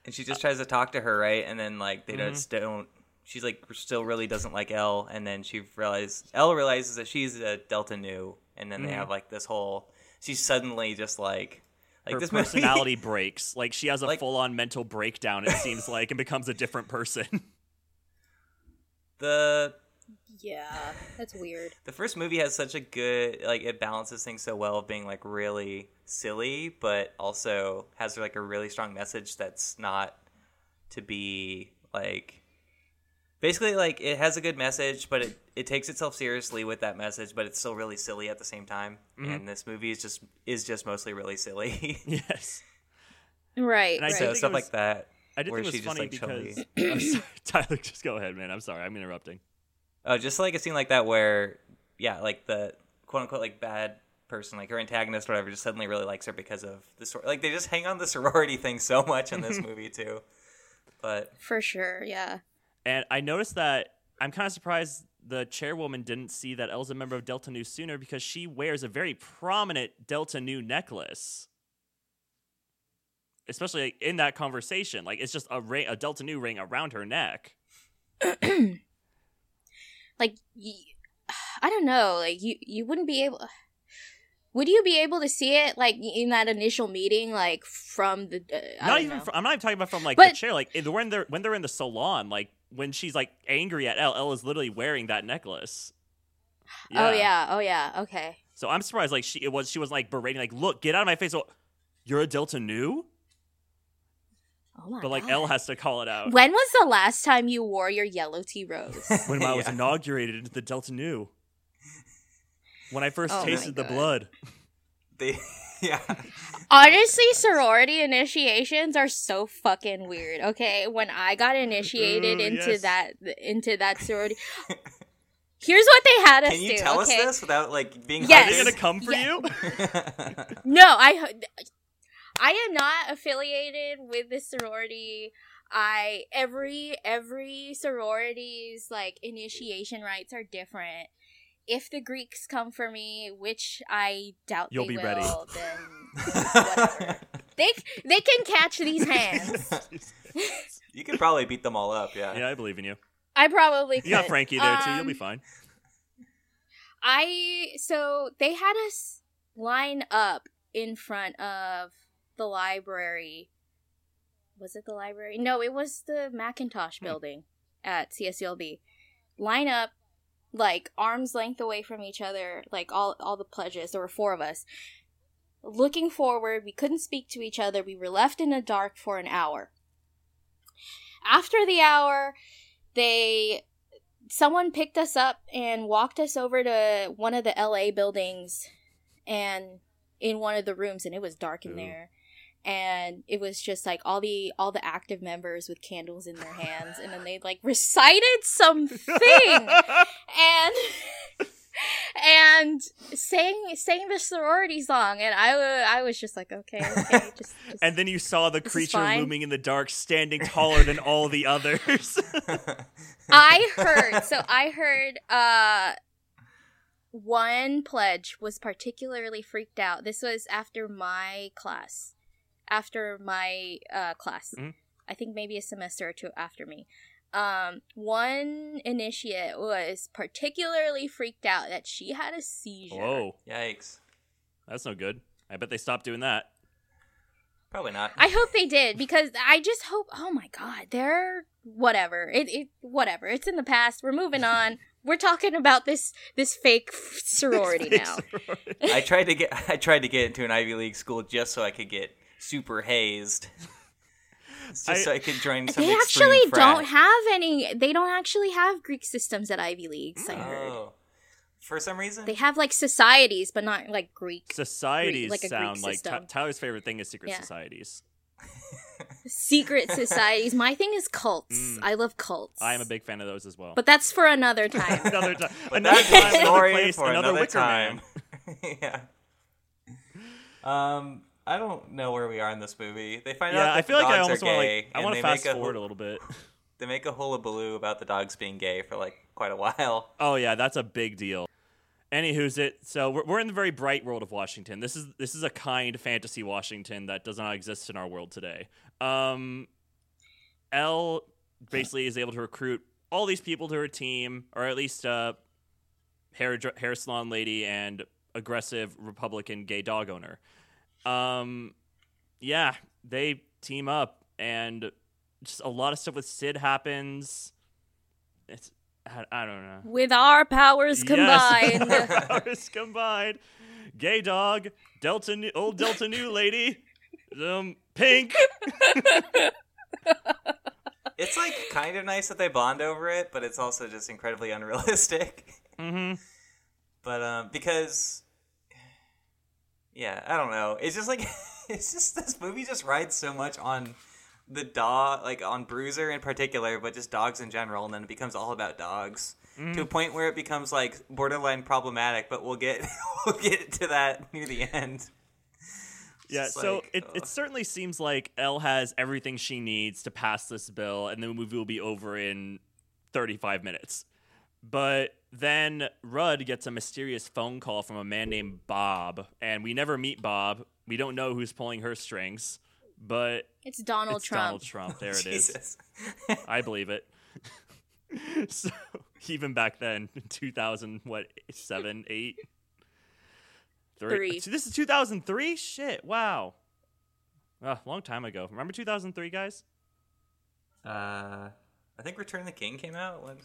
And she just tries to talk to her, right? And then like they Mhm. just don't. She's like still really doesn't like Elle, and then she realizes Elle realizes that she's a Delta Nu, and then they Mhm. have like this whole. She's suddenly just like like Her this movie- personality breaks. Like she has a Like- full-on mental breakdown. It seems like, and becomes a different person. the yeah, that's weird. the first movie has such a good like it balances things so well of being like really silly but also has like a really strong message that's not to be like basically like it has a good message but it, it takes itself seriously with that message but it's still really silly at the same time Mhm. and this movie is just is just mostly really silly yes. Right, And I right. so think stuff was- like that I did Where think it was she just, funny like, because chubby. Sorry, Tyler, just go ahead, man. I'm sorry, I'm interrupting. Oh, just like a scene like that where, yeah, like the quote unquote like bad person, like her antagonist, or whatever, just suddenly really likes her because of the story. Like they just hang on the sorority thing so much in this movie too. But For sure, yeah. And I noticed that I'm kind of surprised the chairwoman didn't see that Elle's a member of Delta Nu sooner because she wears a very prominent Delta Nu necklace. Especially like, in that conversation, like it's just a ring, a Delta Nu ring around her neck. like y- I don't know, like you you wouldn't be able would you be able to see it like in that initial meeting like from the uh, not even. From, I'm not even talking about from like the chair. Like when they're when they're in the salon, like when she's like angry at Elle, Elle is literally wearing that necklace. Oh yeah, oh yeah, okay. So I'm surprised. Like she it was she was like berating, like, "Look, get out of my face!" Oh, you're a Delta Nu, Oh my but like God. Elle has to call it out. When was the last time you wore your yellow tea rose? when I was Yeah. inaugurated into the Delta Nu. When I first Oh tasted the blood. they, yeah, Honestly, sorority initiations are so fucking weird. Okay, when I got initiated Ooh, into yes. that into that sorority, here's what they had us can you do. tell okay? us this without like being Yes. Are they hard gonna come for Yeah. you? No, I I am not affiliated with this sorority. I every every sorority's like initiation rites are different. If the Greeks come for me, which I doubt You'll they be will, ready. then they they can catch these hands. you could probably beat them all up. Yeah. yeah, I believe in you. I probably could. You got Frankie there too. You'll be Um, fine. I so they had us line up in front of the library. Was it the library? No, it was the Macintosh Hmm. building at CSULB. Line up like arms length away from each other, like all all the pledges. There were four of us. Looking forward, we couldn't speak to each other. We were left in the dark for an hour. After the hour, they someone picked us up and walked us over to one of the LA buildings and in one of the rooms and it was dark in Ooh. there and it was just like all the all the active members with candles in their hands and then they like recited something and and sang sang the sorority song and I I was just like okay okay just, just and then you saw the creature looming in the dark, standing taller than all the others. I heard so I heard uh one pledge was particularly freaked out. This was after my class. After my uh class. Mhm. I think maybe a semester or two after me. Um one initiate was particularly freaked out that she had a seizure. Whoa, Yikes. that's no good. I bet they stopped doing that. Probably not. I hope they did because I just hope. Oh my god, they're whatever. It, it whatever. It's in the past. We're moving on. We're talking about this this fake sorority now. I tried to get I tried to get into an Ivy League school just so I could get super hazed. Just I- so I could join some They actually frat. don't have any. They don't actually have Greek systems at Ivy Leagues. I heard Oh. For some reason? they have like societies, but not like Greek Societies like a Greek sound like system. Tyler's favorite thing is secret Yeah. societies. secret societies. My thing is cults. Mm. I love cults. I am a big fan of those as well. but that's for another time. another time, But another that's time, another story place, for another, another Wicker time. Man. yeah. Um, I don't know where we are in this movie. They find Yeah, out that I feel the like I almost want to like I want to fast a forward hu- a little bit. They make a hullabaloo about the dogs being gay for like quite a while. Oh yeah, that's a big deal. Anywho's it. So we're, we're in the very bright world of Washington. This is this is a kind fantasy Washington that does not exist in our world today. Um, Elle basically is able to recruit all these people to her team, or at least a hair hair salon lady and aggressive Republican gay dog owner. Um, yeah, they team up, and just a lot of stuff with Sid happens. It's I, I don't know. With our powers combined. Yes, our powers combined. Gay dog, Delta Nu, old Delta Nu lady, um, pink. it's like kind of nice that they bond over it, but it's also just incredibly unrealistic. Mm-hmm. But um, because yeah, I don't know. It's just like it's just this movie just rides so much on the dog, like on Bruiser in particular, but just dogs in general, and then it becomes all about dogs mm. to a point where it becomes like borderline problematic. But we'll get we'll get to that near the end. Yeah, so like, it, it certainly seems like Elle has everything she needs to pass this bill, and the movie will be over in 35 minutes. But then Rudd gets a mysterious phone call from a man named Bob, and we never meet Bob. We don't know who's pulling her strings, but it's Donald it's Trump. Donald Trump. There it is. I believe it. so even back then, in 2000, what seven, eight, three. This is 2003. Shit! Wow. A long time ago. Remember 2003, guys? Uh, I think Return of the King came out when.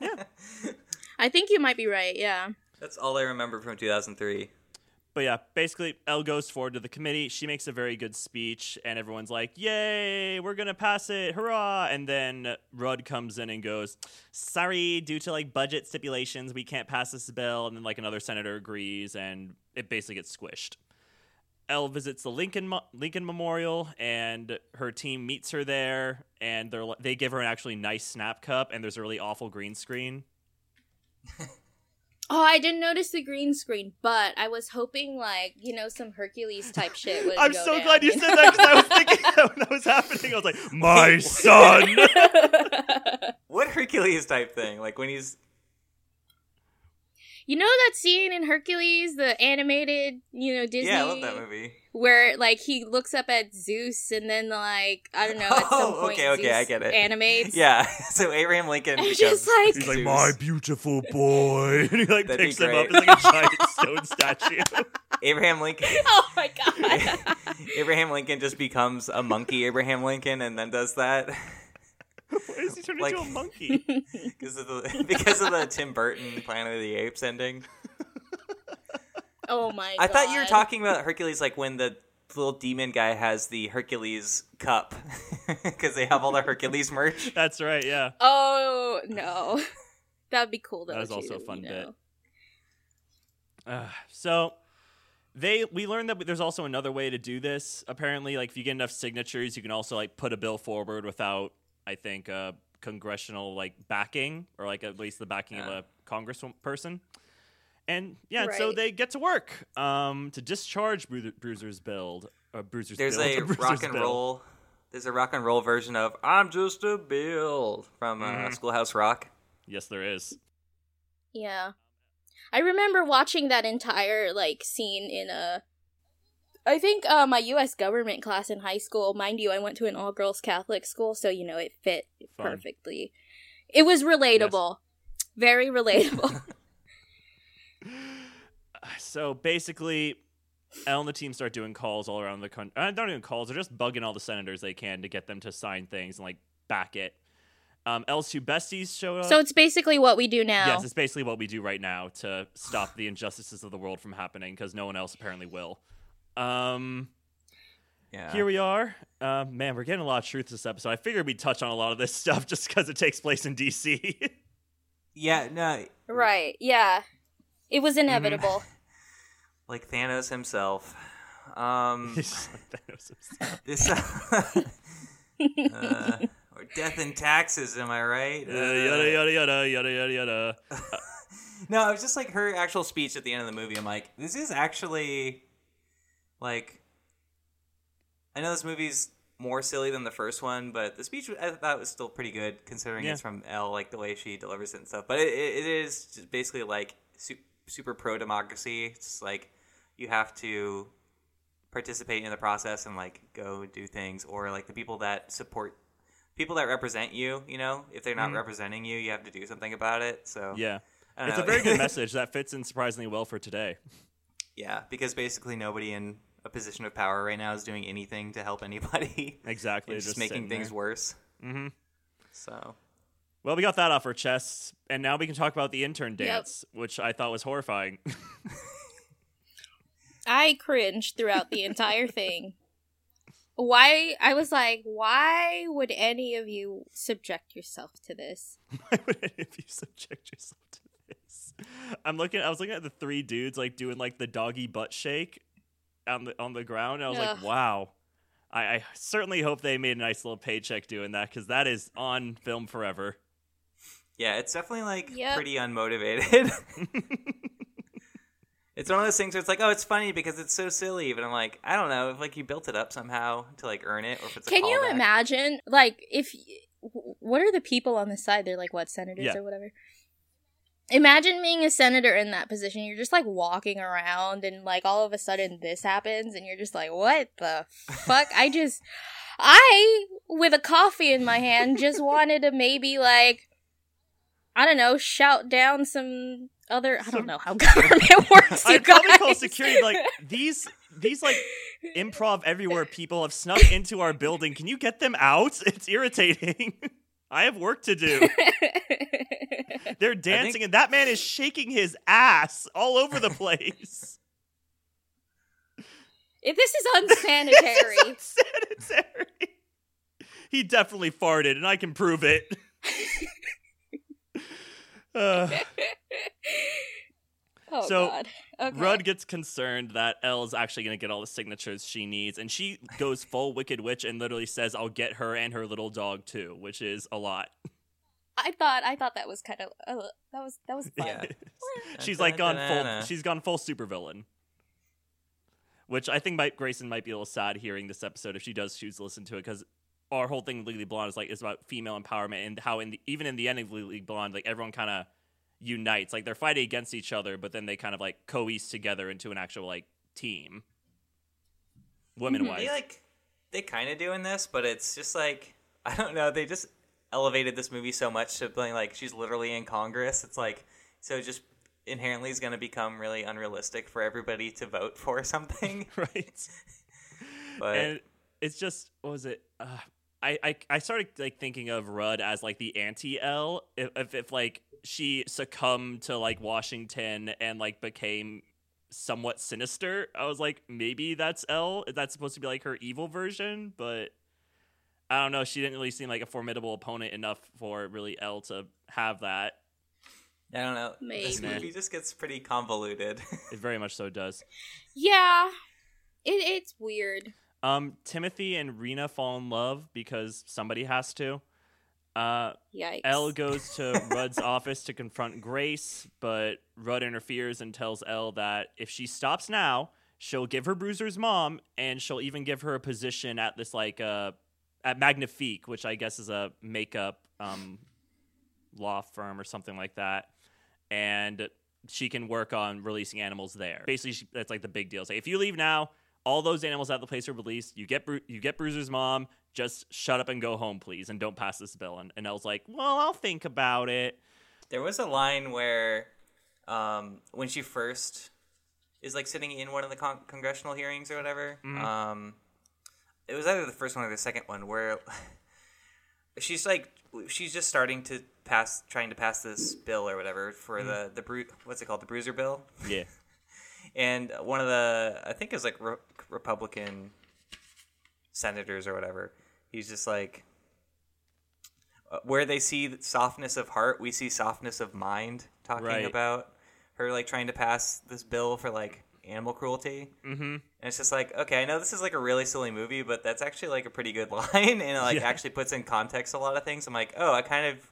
yeah. I think you might be right. Yeah. That's all I remember from 2003. But yeah, basically, Elle goes forward to the committee. She makes a very good speech, and everyone's like, "Yay, we're gonna pass it! Hurrah!" And then Rudd comes in and goes, "Sorry, due to like budget stipulations, we can't pass this bill." And then like another senator agrees, and it basically gets squished. Elle visits the Lincoln Lincoln Memorial, and her team meets her there, and they they give her an actually nice snap cup, and there's a really awful green screen. Oh, I didn't notice the green screen, but I was hoping like you know some Hercules type shit would. I'm so down, glad you, you said that because I was thinking that when that was happening. I was like, my son. what Hercules type thing? Like when he's. You know that scene in Hercules, the animated, you know Disney. Yeah, I love that movie where like he looks up at Zeus and then like I don't know at some oh, point okay, okay, Zeus I get it. Animates. Yeah, so Abraham Lincoln becomes just like he's like my beautiful boy, and he like That'd picks him up as like a giant stone statue. Abraham Lincoln. Oh my god. Abraham Lincoln just becomes a monkey. Abraham Lincoln, and then does that. Why is he turned like, into a monkey? Because of the because of the Tim Burton Planet of the Apes ending. Oh my! God. I thought you were talking about Hercules, like when the little demon guy has the Hercules cup because they have all the Hercules merch. That's right. Yeah. Oh no, that'd be cool. Though, that was also a fun you know? bit. Uh, so they we learned that there's also another way to do this. Apparently, like if you get enough signatures, you can also like put a bill forward without, I think, uh, congressional like backing or like at least the backing of a congressperson. And yeah, right. so they get to work um, to discharge Bru- Bruiser's build. Uh, Bruiser's There's build, a Bruiser's rock and bill. roll. There's a rock and roll version of "I'm Just a Bill" from uh, mm-hmm. Schoolhouse Rock. Yes, there is. Yeah, I remember watching that entire like scene in a. I think uh, my U.S. government class in high school. Mind you, I went to an all-girls Catholic school, so you know it fit Fun. perfectly. It was relatable, yes. very relatable. so basically, Elle and the team start doing calls all around the country. Uh, not even calls; they're just bugging all the senators they can to get them to sign things and like back it. Um, Elle's two besties show up. So it's basically what we do now. Yes, it's basically what we do right now to stop the injustices of the world from happening because no one else apparently will. Um, yeah. Here we are. Uh, man, we're getting a lot of truth this episode. I figured we'd touch on a lot of this stuff just because it takes place in DC. yeah, no. Right. Yeah. It was mm-hmm. inevitable. Mm-hmm. Like Thanos himself. Um, Thanos himself. This, uh, uh, or death and taxes, am I right? Uh, yada yada yada yada yada yada. no, it was just like her actual speech at the end of the movie. I'm like, this is actually like, I know this movie's more silly than the first one, but the speech I thought was still pretty good considering yeah. it's from Elle, like the way she delivers it and stuff. But it, it is just basically like super pro democracy. It's like you have to participate in the process and like go do things, or like the people that support people that represent you. You know, if they're not mm. representing you, you have to do something about it. So yeah, it's know. a very good message that fits in surprisingly well for today. Yeah, because basically nobody in a position of power right now is doing anything to help anybody. Exactly, just, just making things there. worse. Mm-hmm. So, well, we got that off our chests, and now we can talk about the intern dance, yep. which I thought was horrifying. I cringed throughout the entire thing. Why? I was like, why would any of you subject yourself to this? Why would any of you subject yourself to this? I'm looking. I was looking at the three dudes like doing like the doggy butt shake on the on the ground. I was Ugh. like, wow. I, I certainly hope they made a nice little paycheck doing that because that is on film forever. Yeah, it's definitely like yep. pretty unmotivated. it's one of those things where it's like, oh, it's funny because it's so silly, but I'm like, I don't know if like you built it up somehow to like earn it, or if it's. Can you imagine, like, if what are the people on the side? They're like what senators yeah. or whatever. Imagine being a senator in that position. You're just like walking around, and like all of a sudden this happens, and you're just like, what the fuck? I just, I with a coffee in my hand, just wanted to maybe like I don't know, shout down some other. I don't know how government works. you I probably call security like these. These like improv everywhere people have snuck into our building. Can you get them out? It's irritating. I have work to do. They're dancing, think... and that man is shaking his ass all over the place. If this is unsanitary, this is unsanitary. He definitely farted, and I can prove it. Uh, oh so God. Okay. Rudd gets concerned that Elle's actually going to get all the signatures she needs, and she goes full Wicked Witch and literally says, "I'll get her and her little dog too," which is a lot. I thought I thought that was kind of uh, that was that was fun. Yeah. she's like gone full. She's gone full supervillain. Which I think Mike Grayson might be a little sad hearing this episode if she does choose to listen to it because our whole thing with Legally Blonde is like is about female empowerment and how in the, even in the end of Legally Blonde, like everyone kind of unites. Like they're fighting against each other, but then they kind of like coalesce together into an actual like team. Women wise, they like they kind of doing this, but it's just like I don't know. They just elevated this movie so much to being like she's literally in Congress. It's like so just inherently is going to become really unrealistic for everybody to vote for something, right? but and it's just what was it? Uh, I, I I started like thinking of Rudd as like the anti Elle. if, if, if like she succumbed to like Washington and like became somewhat sinister. I was like, maybe that's Elle. That's supposed to be like her evil version, but I don't know. She didn't really seem like a formidable opponent enough for really Elle to have that. I don't know. Maybe. This movie just gets pretty convoluted. it very much so does. Yeah, it, it's weird. Um, Timothy and Rena fall in love because somebody has to. Uh, Yikes. Elle goes to Rudd's office to confront Grace, but Rudd interferes and tells Elle that if she stops now, she'll give her Bruiser's mom, and she'll even give her a position at this like uh at Magnifique, which I guess is a makeup um law firm or something like that, and she can work on releasing animals there. Basically, she, that's like the big deal. Say, if you leave now, all those animals at the place are released. You get Bru- you get Bruiser's mom. Just shut up and go home, please, and don't pass this bill. And, and was like, well, I'll think about it. There was a line where, um, when she first is like sitting in one of the con- congressional hearings or whatever, mm-hmm. um, it was either the first one or the second one where she's like she's just starting to pass trying to pass this bill or whatever for mm-hmm. the the bru- what's it called the bruiser bill yeah and one of the I think it was like re- Republican senators or whatever. He's just like uh, where they see softness of heart, we see softness of mind. Talking right. about her like trying to pass this bill for like animal cruelty, mm-hmm. and it's just like okay, I know this is like a really silly movie, but that's actually like a pretty good line, and it like yeah. actually puts in context a lot of things. I'm like, oh, I kind of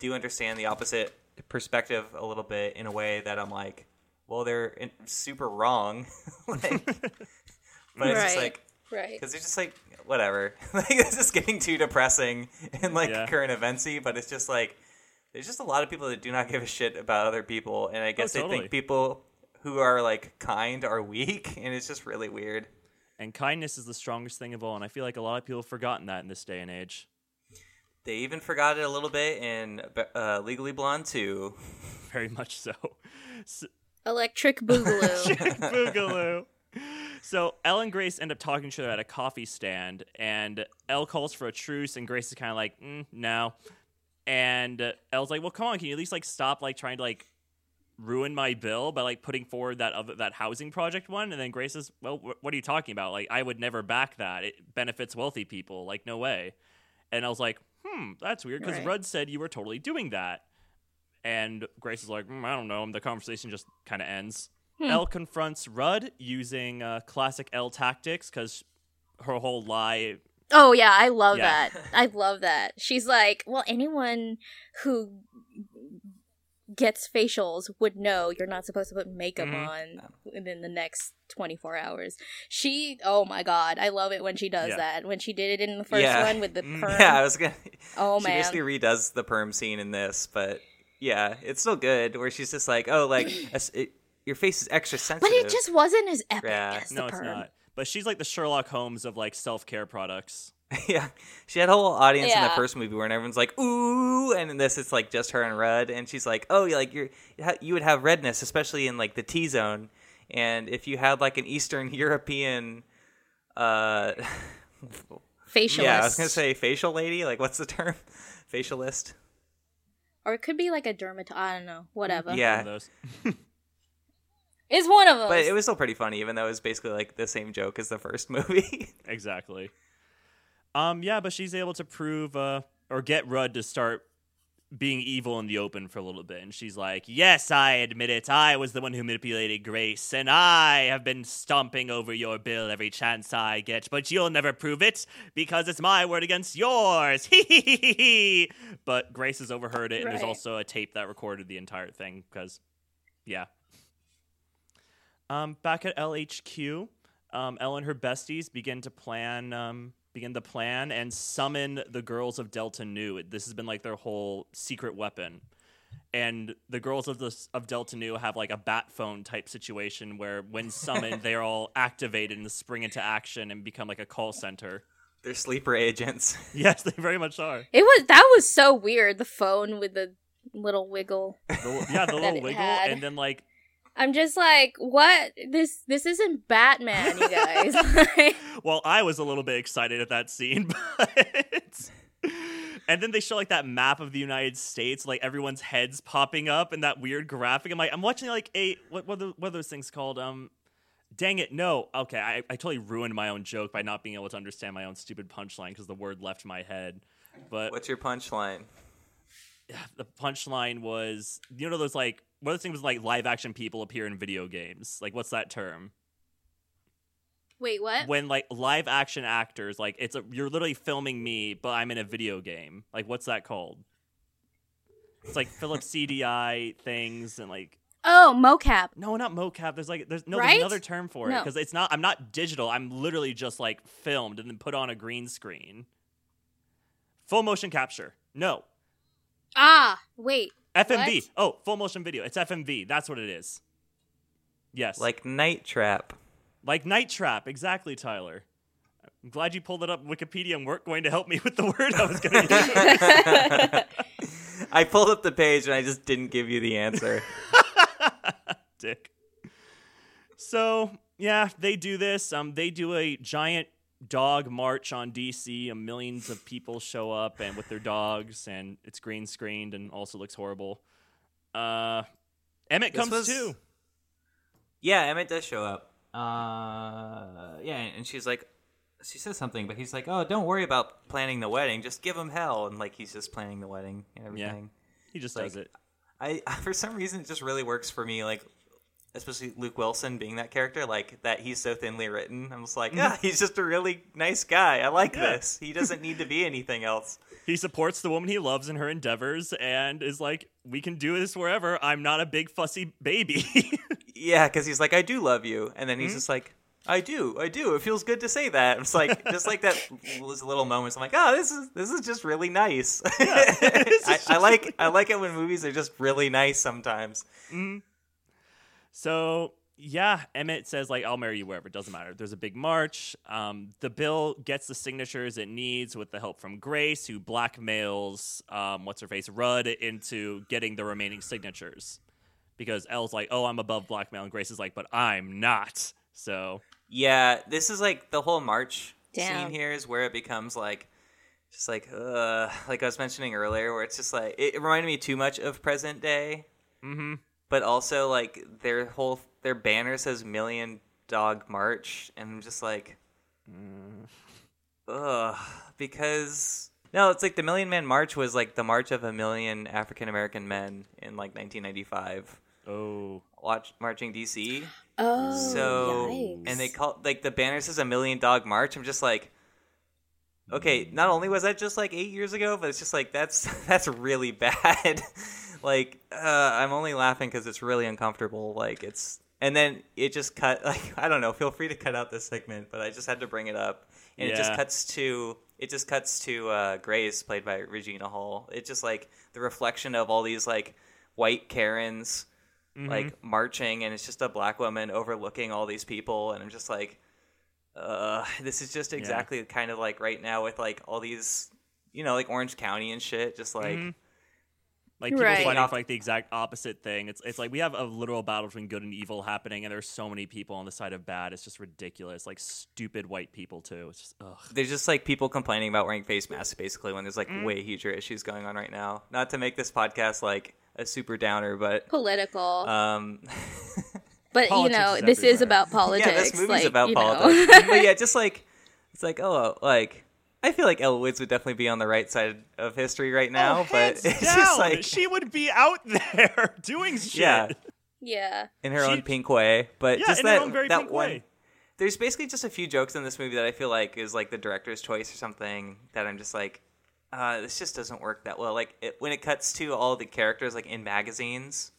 do understand the opposite perspective a little bit in a way that I'm like, well, they're in, super wrong. like, but it's just like, right? Because it's just like whatever. like it's just getting too depressing and like yeah. current eventsy. But it's just like There's just a lot of people that do not give a shit about other people, and I guess Oh, they think people who are like kind are weak, and it's just really weird. And kindness is the strongest thing of all, and I feel like a lot of people have forgotten that in this day and age. They even forgot it a little bit in uh, Legally Blonde 2. Very much so. so Electric Boogaloo. Boogaloo. So Elle and Grace end up talking to each other at a coffee stand, and Elle calls for a truce, and Grace is kind of like, mm, "No," and uh, Elle's like, "Well, come on, can you at least like stop like trying to like ruin my bill by like putting forward that other that housing project one?" And then Grace says, "Well, wh- what are you talking about? Like, I would never back that. It benefits wealthy people. Like, no way." And I was like, "Hmm, that's weird because Right. Rudd said you were totally doing that." And Grace is like, mm, I don't know. And the conversation just kind of ends. Elle confronts Rudd using uh, classic Elle tactics because her whole lie. Oh yeah, I love Yeah. that. I love that. She's like, well, anyone who gets facials would know you're not supposed to put makeup Mhm. on within the next 24 hours. She, oh my god, I love it when she does Yeah. that. When she did it in the first yeah. one with the Mm, perm. Yeah, I was gonna. Oh, she man. basically redoes the perm scene in this, but yeah, it's still good. Where she's just like, "Oh, like a s- it, your face is extra sensitive. but it just wasn't as epic Yeah. as No, the it's perm. not. But she's like the Sherlock Holmes of like self care products. yeah, she had a whole audience in the first movie where everyone's like, "Ooh," and in this it's like just her and Rudd, and she's like, "Oh, you're like you're you would have redness, especially in like the T zone, and if you had like an Eastern European." uh Facialist. Yeah, I was gonna say facial lady. Like, what's the term? Facialist. Or it could be like a dermatologist. I don't know. Whatever. Yeah. One of those. It's one of them. But it was still pretty funny, even though it was basically like the same joke as the first movie. exactly. Um, yeah, but she's able to prove uh, or get Rudd to start being evil in the open for a little bit. And she's like, Yes, I admit it. I was the one who manipulated Grace, and I have been stomping over your bill every chance I get, but you'll never prove it because it's my word against yours. but Grace has overheard it, and there's also a tape that recorded the entire thing because, yeah. Um, back at LHQ, um, Elle and her besties begin to plan, um, begin the plan and summon the girls of Delta Nu. This has been like their whole secret weapon. And the girls of the of Delta Nu have like a bat phone type situation where, when summoned, they are all activated and spring into action and become like a call center. They're sleeper agents. Yes, they very much are. It was that was so weird. The phone with the little wiggle. The, yeah, the little wiggle, had. and then like I'm just like, what? This this isn't Batman, you guys. well, I was a little bit excited at that scene, but and then they show like that map of the United States, like everyone's heads popping up and that weird graphic. I'm like, I'm watching like a what what are, what are those things called? Um, dang it, no. Okay, I, I totally ruined my own joke by not being able to understand my own stupid punchline because the word left my head. But What's your punchline? the punchline was, you know, those like what are those things like live action people appear in video games? Like, what's that term? Wait, what? when like live action actors like it's a you're literally filming me but i'm in a video game like what's that called it's like philips cdi things and like Oh, mocap. no not mocap there's like there's no Right? there's another term for it because it's not i'm not digital i'm literally just like filmed and then put on a green screen full motion capture no Ah, wait. Fmv What? oh full motion video it's fmv that's what it is yes Like Night Trap. Like Night Trap, exactly, Tyler. I'm glad you pulled it up Wikipedia and weren't going to help me with the word I was going to use. I pulled up the page and I just didn't give you the answer. Dick. So, yeah, they do this. Um, they do a giant dog march on DC, and millions of people show up and with their dogs, and it's green screened and also looks horrible. Uh, Emmett This comes was- too. Yeah, Emmett does show up. Uh, yeah, and she's like, she says something, but he's like, "Oh, don't worry about planning the wedding. Just give him hell." And like, he's just planning the wedding and Yeah. everything. He just like- does it. I for some reason it just really works for me. Like, especially Luke Wilson being that character, like that he's so thinly written. I'm just like, yeah, he's just a really nice guy. I like Mm-hmm. Yeah. this. He doesn't need to be anything else. He supports the woman he loves in her endeavors and is like, we can do this wherever. I'm not a big fussy baby. Yeah, because he's like, I do love you, and then he's Mm-hmm. just like, I do, I do. It feels good to say that. It's like just like that those little moments. I'm like, oh, this is this is just really nice. Yeah, I, I, like I like it when movies are just really nice sometimes. Mm-hmm. So yeah, Emmett says like I'll marry you wherever. It doesn't matter. There's a big march. Um, the bill gets the signatures it needs with the help from Grace, who blackmails um, what's her face Rudd into getting the remaining signatures. Because Elle's like, oh, I'm above blackmail, and Grace is like, but I'm not. So yeah, this is like the whole march Damn. scene here is where it becomes like just like uh like I was mentioning earlier, where it's just like it, reminded me too much of present day. Mm-hmm. But also like their whole their banner says Million Dog March, and I'm just like, mm. ugh, because no, it's like the Million Man March was like the march of a million African American men in like 1995. Oh, watch marching DC. Oh, so yikes. and they call like the banner says a Million Dog March. I'm just like, okay, not only was that just like eight years ago, but it's just like that's that's really bad. Like uh, I'm only laughing because it's really uncomfortable. Like it's and then it just cut like I don't know. Feel free to cut out this segment, but I just had to bring it up, and yeah. it just cuts to it just cuts to uh, Grace, played by Regina Hall. It's just like the reflection of all these like white Karens, mm-hmm. like marching, and it's just a black woman overlooking all these people, and I'm just like, uh, this is just exactly yeah. kind of like right now with like all these, you know, like Orange County and shit, just like. Mm-hmm like people right. fighting for like the exact opposite thing. It's it's like we have a literal battle between good and evil happening, and there's so many people on the side of bad. It's just ridiculous. Like stupid white people too. It's just ugh. There's just like people complaining about wearing face masks basically when there's like mm. way huger issues going on right now. Not to make this podcast like a super downer, but political. Um. but you know, this everywhere. is about politics. yeah, this movie's like, about politics. but yeah, just like it's like oh, like I feel like Elle Woods would definitely be on the right side of history right now, oh, but it's down. just like she would be out there doing shit. Yeah, yeah, in her she, own pink way. But yeah, just in that her own very that pink one. Way. There's basically just a few jokes in this movie that I feel like is like the director's choice or something that I'm just like, uh, this just doesn't work that well. Like it, when it cuts to all the characters like in magazines,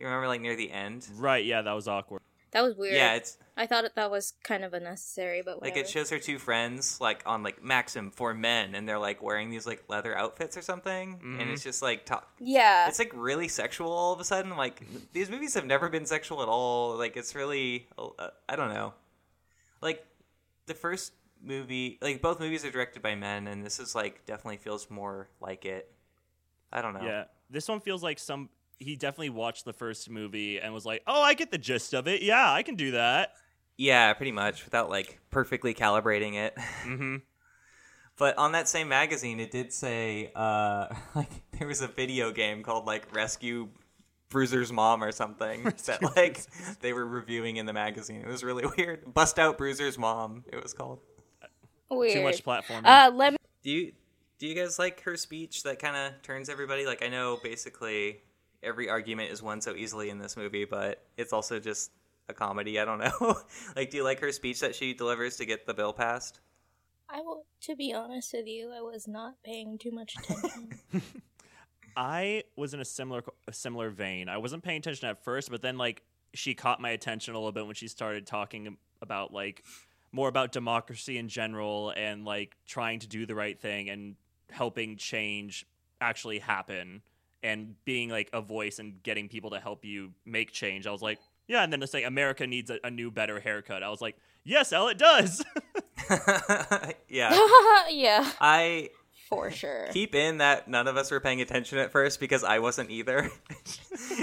you remember like near the end, right? Yeah, that was awkward. That was weird. Yeah, it's I thought that was kind of unnecessary, but whatever. like it shows her two friends like on like Maxim for men, and they're like wearing these like leather outfits or something, mm-hmm. and it's just like talk. Yeah, it's like really sexual all of a sudden. Like these movies have never been sexual at all. Like it's really uh, I don't know. Like the first movie, like both movies are directed by men, and this is like definitely feels more like it. I don't know. Yeah, this one feels like some he definitely watched the first movie and was like, "Oh, I get the gist of it. Yeah, I can do that." Yeah, pretty much without like perfectly calibrating it. Mm-hmm. But on that same magazine, it did say uh, like there was a video game called like Rescue Bruiser's Mom or something that like they were reviewing in the magazine. It was really weird. Bust out Bruiser's Mom. It was called. Weird. Too much platform. Uh, let me. Do you do you guys like her speech that kind of turns everybody? Like I know basically every argument is won so easily in this movie, but it's also just a comedy. I don't know. like, do you like her speech that she delivers to get the bill passed? I will. To be honest with you, I was not paying too much attention. I was in a similar a similar vein. I wasn't paying attention at first, but then like she caught my attention a little bit when she started talking about like more about democracy in general and like trying to do the right thing and helping change actually happen and being like a voice and getting people to help you make change. I was like, yeah, and then it's say America needs a, a new, better haircut. I was like, yes, Elle, it does. yeah, yeah, I for sure keep in that none of us were paying attention at first because I wasn't either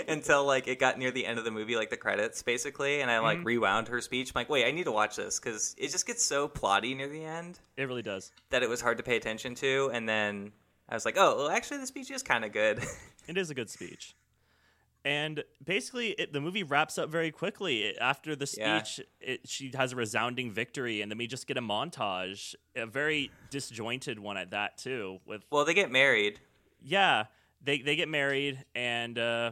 until like it got near the end of the movie, like the credits basically, and I like mm-hmm. rewound her speech. I'm like, wait, I need to watch this because it just gets so plotty near the end. It really does that it was hard to pay attention to, and then I was like, oh, well, actually, the speech is kind of good. it is a good speech. And basically, it, the movie wraps up very quickly. It, after the speech, yeah. it, she has a resounding victory, and then we just get a montage, a very disjointed one at that too. With well, they get married. Yeah, they they get married, and uh,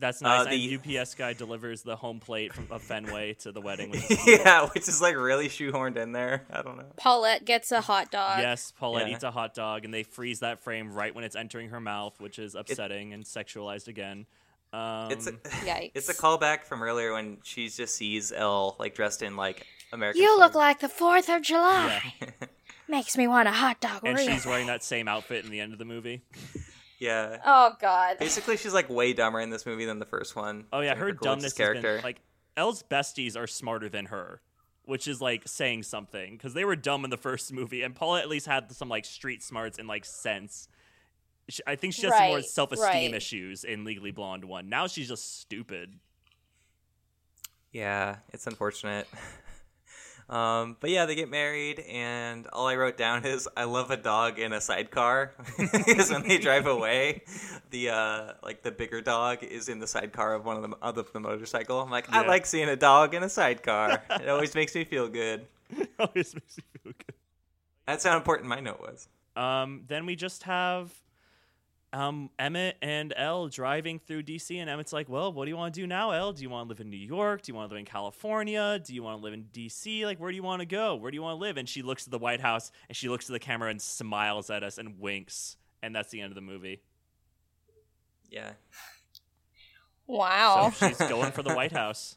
that's uh, nice. Uh, the and UPS guy delivers the home plate from of Fenway to the wedding. Which yeah, which is like really shoehorned in there. I don't know. Paulette gets a hot dog. Yes, Paulette yeah. eats a hot dog, and they freeze that frame right when it's entering her mouth, which is upsetting it, and sexualized again. Um, It's a Yikes. it's a callback from earlier when she just sees Elle like dressed in like American. You look like the Fourth of July. Makes me want a hot dog. and real she's wearing that same outfit in the end of the movie. Yeah. Oh God. Basically, she's like way dumber in this movie than the first one. Oh yeah, Jennifer her dumbness character. has been like Elle's besties are smarter than her, which is like saying something because they were dumb in the first movie, and Paula at least had some like street smarts and like sense. She, I think she has some more self-esteem right. issues in Legally Blonde one. Now she's just stupid. Yeah, it's unfortunate. Um, but yeah, they get married, and all I wrote down is I love a dog in a sidecar because when they drive away, the uh, like the bigger dog is in the sidecar of one of the of the motorcycle. I'm like, I like seeing a dog in a sidecar. it always makes me feel good. Always makes me feel good. That's how important my note was. Um, then we just have um, Emmett and Elle driving through DC, and Emmett's like, "Well, what do you want to do now, Elle? Do you want to live in New York? Do you want to live in California? Do you want to live in DC? Like, where do you want to go? Where do you want to live?" And she looks at the White House, and she looks at the camera and smiles at us and winks, and that's the end of the movie. Yeah, Wow. So she's going for the White House.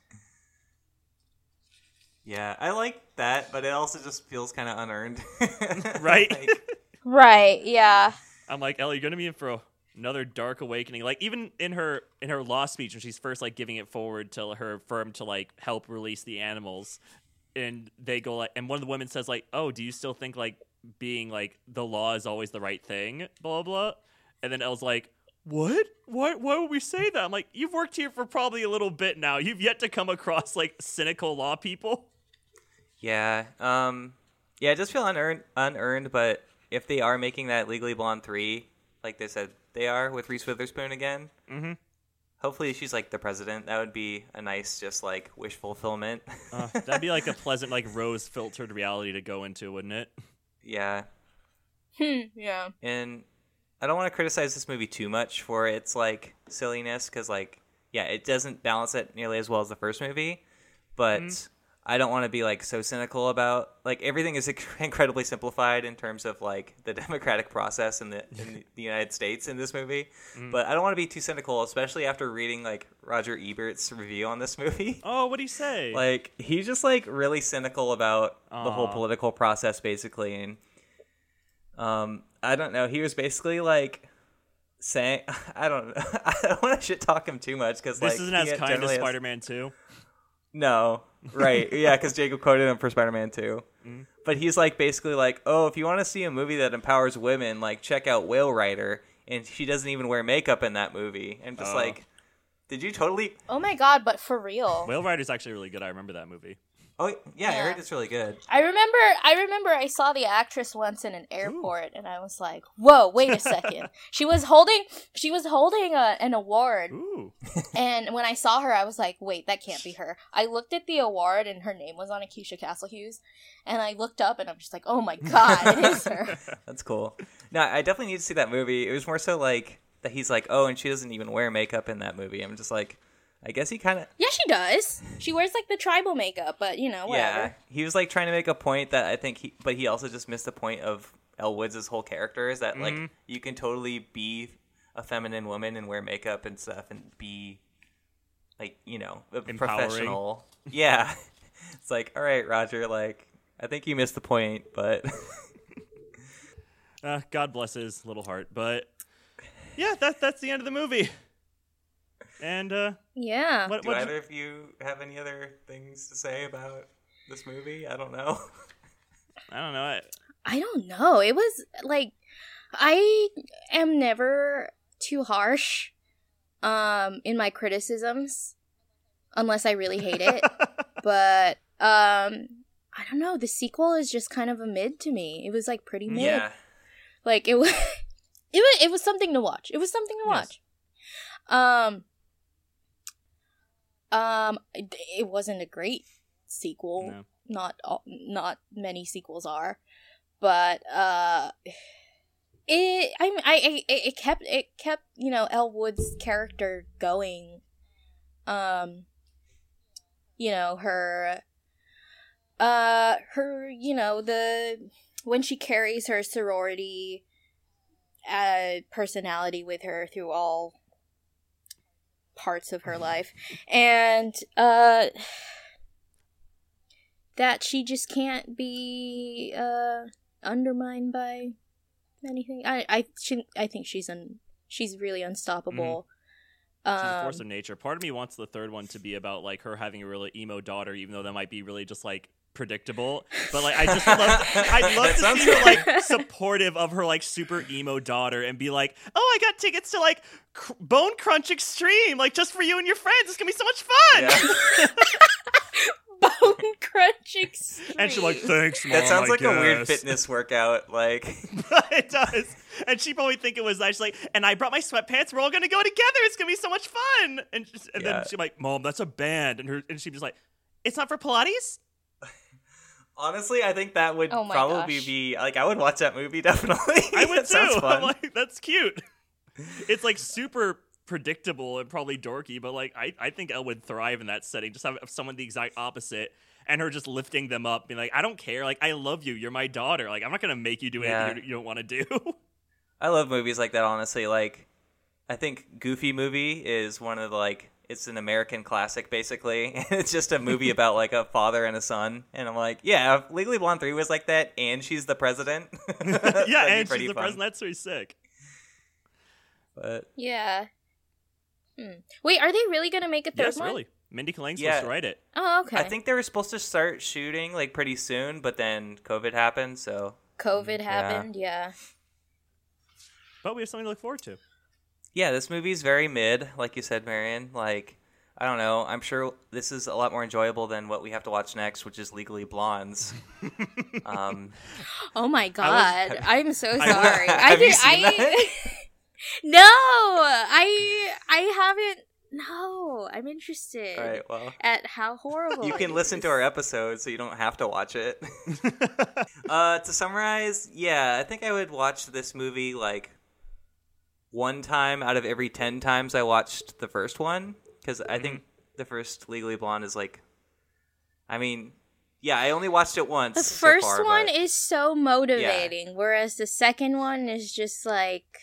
yeah, I like that, but it also just feels kind of unearned, Right? Like, right. Yeah. I'm like, Ellie, you're gonna be in for another dark awakening. Like even in her in her law speech when she's first like giving it forward to her firm to like help release the animals, and they go like, and one of the women says like, oh, do you still think like being like the law is always the right thing? Blah blah. blah. And then Elle's like, what? Why? Why would we say that? I'm like, you've worked here for probably a little bit now. You've yet to come across like cynical law people. Yeah. Um yeah, it does feel unearned unearned, but if they are making that Legally Blonde 3, like they said they are with Reese Witherspoon again, Mhm. hopefully she's like the president. That would be a nice just like wish fulfillment. Uh, that'd be like a pleasant like rose filtered reality to go into, wouldn't it? yeah. Hmm. Yeah. And I don't want to criticize this movie too much for its like silliness cuz like yeah, it doesn't balance it nearly as well as the first movie, but I don't want to be like so cynical about like everything is incredibly simplified in terms of like the democratic process in the in the United States in this movie. But I don't want to be too cynical, especially after reading like Roger Ebert's review on this movie. Oh, what do you say? Like he's just like really cynical about the whole political process basically and um I don't know, he was basically like saying I don't know. I don't want to shit talk him too much cuz this isn't as kind as Spider-Man 2. no, right? Yeah, because Jacob quoted him for Spider-Man 2. Mm-hmm. But he's like basically like, oh, if you want to see a movie that empowers women, like check out Whale Rider, and she doesn't even wear makeup in that movie. And just Oh. like, did you totally? Oh my God! But for real. Whale Rider's actually really good. I remember that movie. Oh yeah, I heard it's really good. I remember I remember I saw the actress once in an airport and I was like, "Whoa, wait a second. she was holding she was holding a, an award Ooh. and when I saw her I was like, "Wait, that can't be her." I looked at the award and her name was on it, Keisha Castle Hughes, and I looked up and I'm just like, "Oh my god, it is her." That's cool. No, I definitely need to see that movie. It was more so like that he's like, oh, and she doesn't even wear makeup in that movie. I'm just like, I guess he kind of Yeah, she does. She wears like the tribal makeup, but you know, whatever. Yeah, he was like trying to make a point that I think he, but he also just missed the point of Elle Woods' whole character is that like Mhm. you can totally be a feminine woman and wear makeup and stuff and be like you know a Empowering. professional. Yeah, it's like all right, Roger. Like I think you missed the point, but Uh, God bless his little heart. But yeah, that that's the end of the movie. And uh, Yeah. what do what either of you have any other things to say about this movie? I don't know. I don't know. I, I don't know. It was like I am never too harsh um in my criticisms unless I really hate it. but um I don't know, the sequel is just kind of a mid to me. It was like pretty mid. yeah, Like it was it was it was something to watch. It was something to Yes. watch. Um um it, it wasn't a great sequel. No. not all, not many sequels are. But uh it I I I- it kept it kept you know Elle Woods' character going. Um you know her uh her you know the when she carries her sorority uh personality with her through all parts of her life, and uh, that she just can't be uh undermined by anything. I I she, I think she's un she's really unstoppable. Mm-hmm. She's a force of um, nature. Part of me wants the third one to be about like her having a really emo daughter, even though that might be really just like predictable. But like, I just love, I'd love to see her like supportive of her like super emo daughter and be like, "Oh, I got tickets to like cr- Bone Crunch Extreme, like just for you and your friends. It's gonna be so much fun." Yeah. Bone Crunch Extreme. And she's like, "Thanks, mom." That sounds I like guess. a weird fitness workout. Like, it does. And she probably think it was nice. Like, and I brought my sweatpants. We're all gonna go together. It's gonna be so much fun. And, just, and yeah. then she's like, "Mom, that's a band." And her and she was like, "It's not for Pilates." Honestly, I think that would oh probably gosh. be like I would watch that movie definitely. I would too. I'm like, that's cute. It's like super predictable and probably dorky, but like I, I think Elle would thrive in that setting. Just have someone the exact opposite and her just lifting them up, being like, I don't care. Like, I love you. You're my daughter. Like, I'm not gonna make you do yeah. anything you don't want to do. I love movies like that. Honestly, like I think Goofy movie is one of the like it's an American classic basically. it's just a movie about like a father and a son, and I'm like, yeah, if Legally Blonde three was like that, and she's the president. yeah, and she's the president. That's pretty sick. But yeah. Hmm. Wait, are they really gonna make a third yes, one? really. Mindy Kaling's yeah. supposed to write it. Oh, okay. I think they were supposed to start shooting like pretty soon, but then COVID happened, so COVID happened, yeah. yeah. But we have something to look forward to yeah, this movie's very mid, like you said, Marion. Like, I don't know. I'm sure this is a lot more enjoyable than what we have to watch next, which is Legally Blondes. um, oh my god, was, I'm so sorry. I, I did. I no, I I haven't. No, I'm interested. All right, well, at how horrible you can listen to our episode, so you don't have to watch it. uh, to summarize, yeah, I think I would watch this movie like one time out of every 10 times I watched the first one because I think mm-hmm. the first Legally Blonde is like, I mean, yeah, I only watched it once. The first so far, one but, is so motivating, yeah. whereas the second one is just like.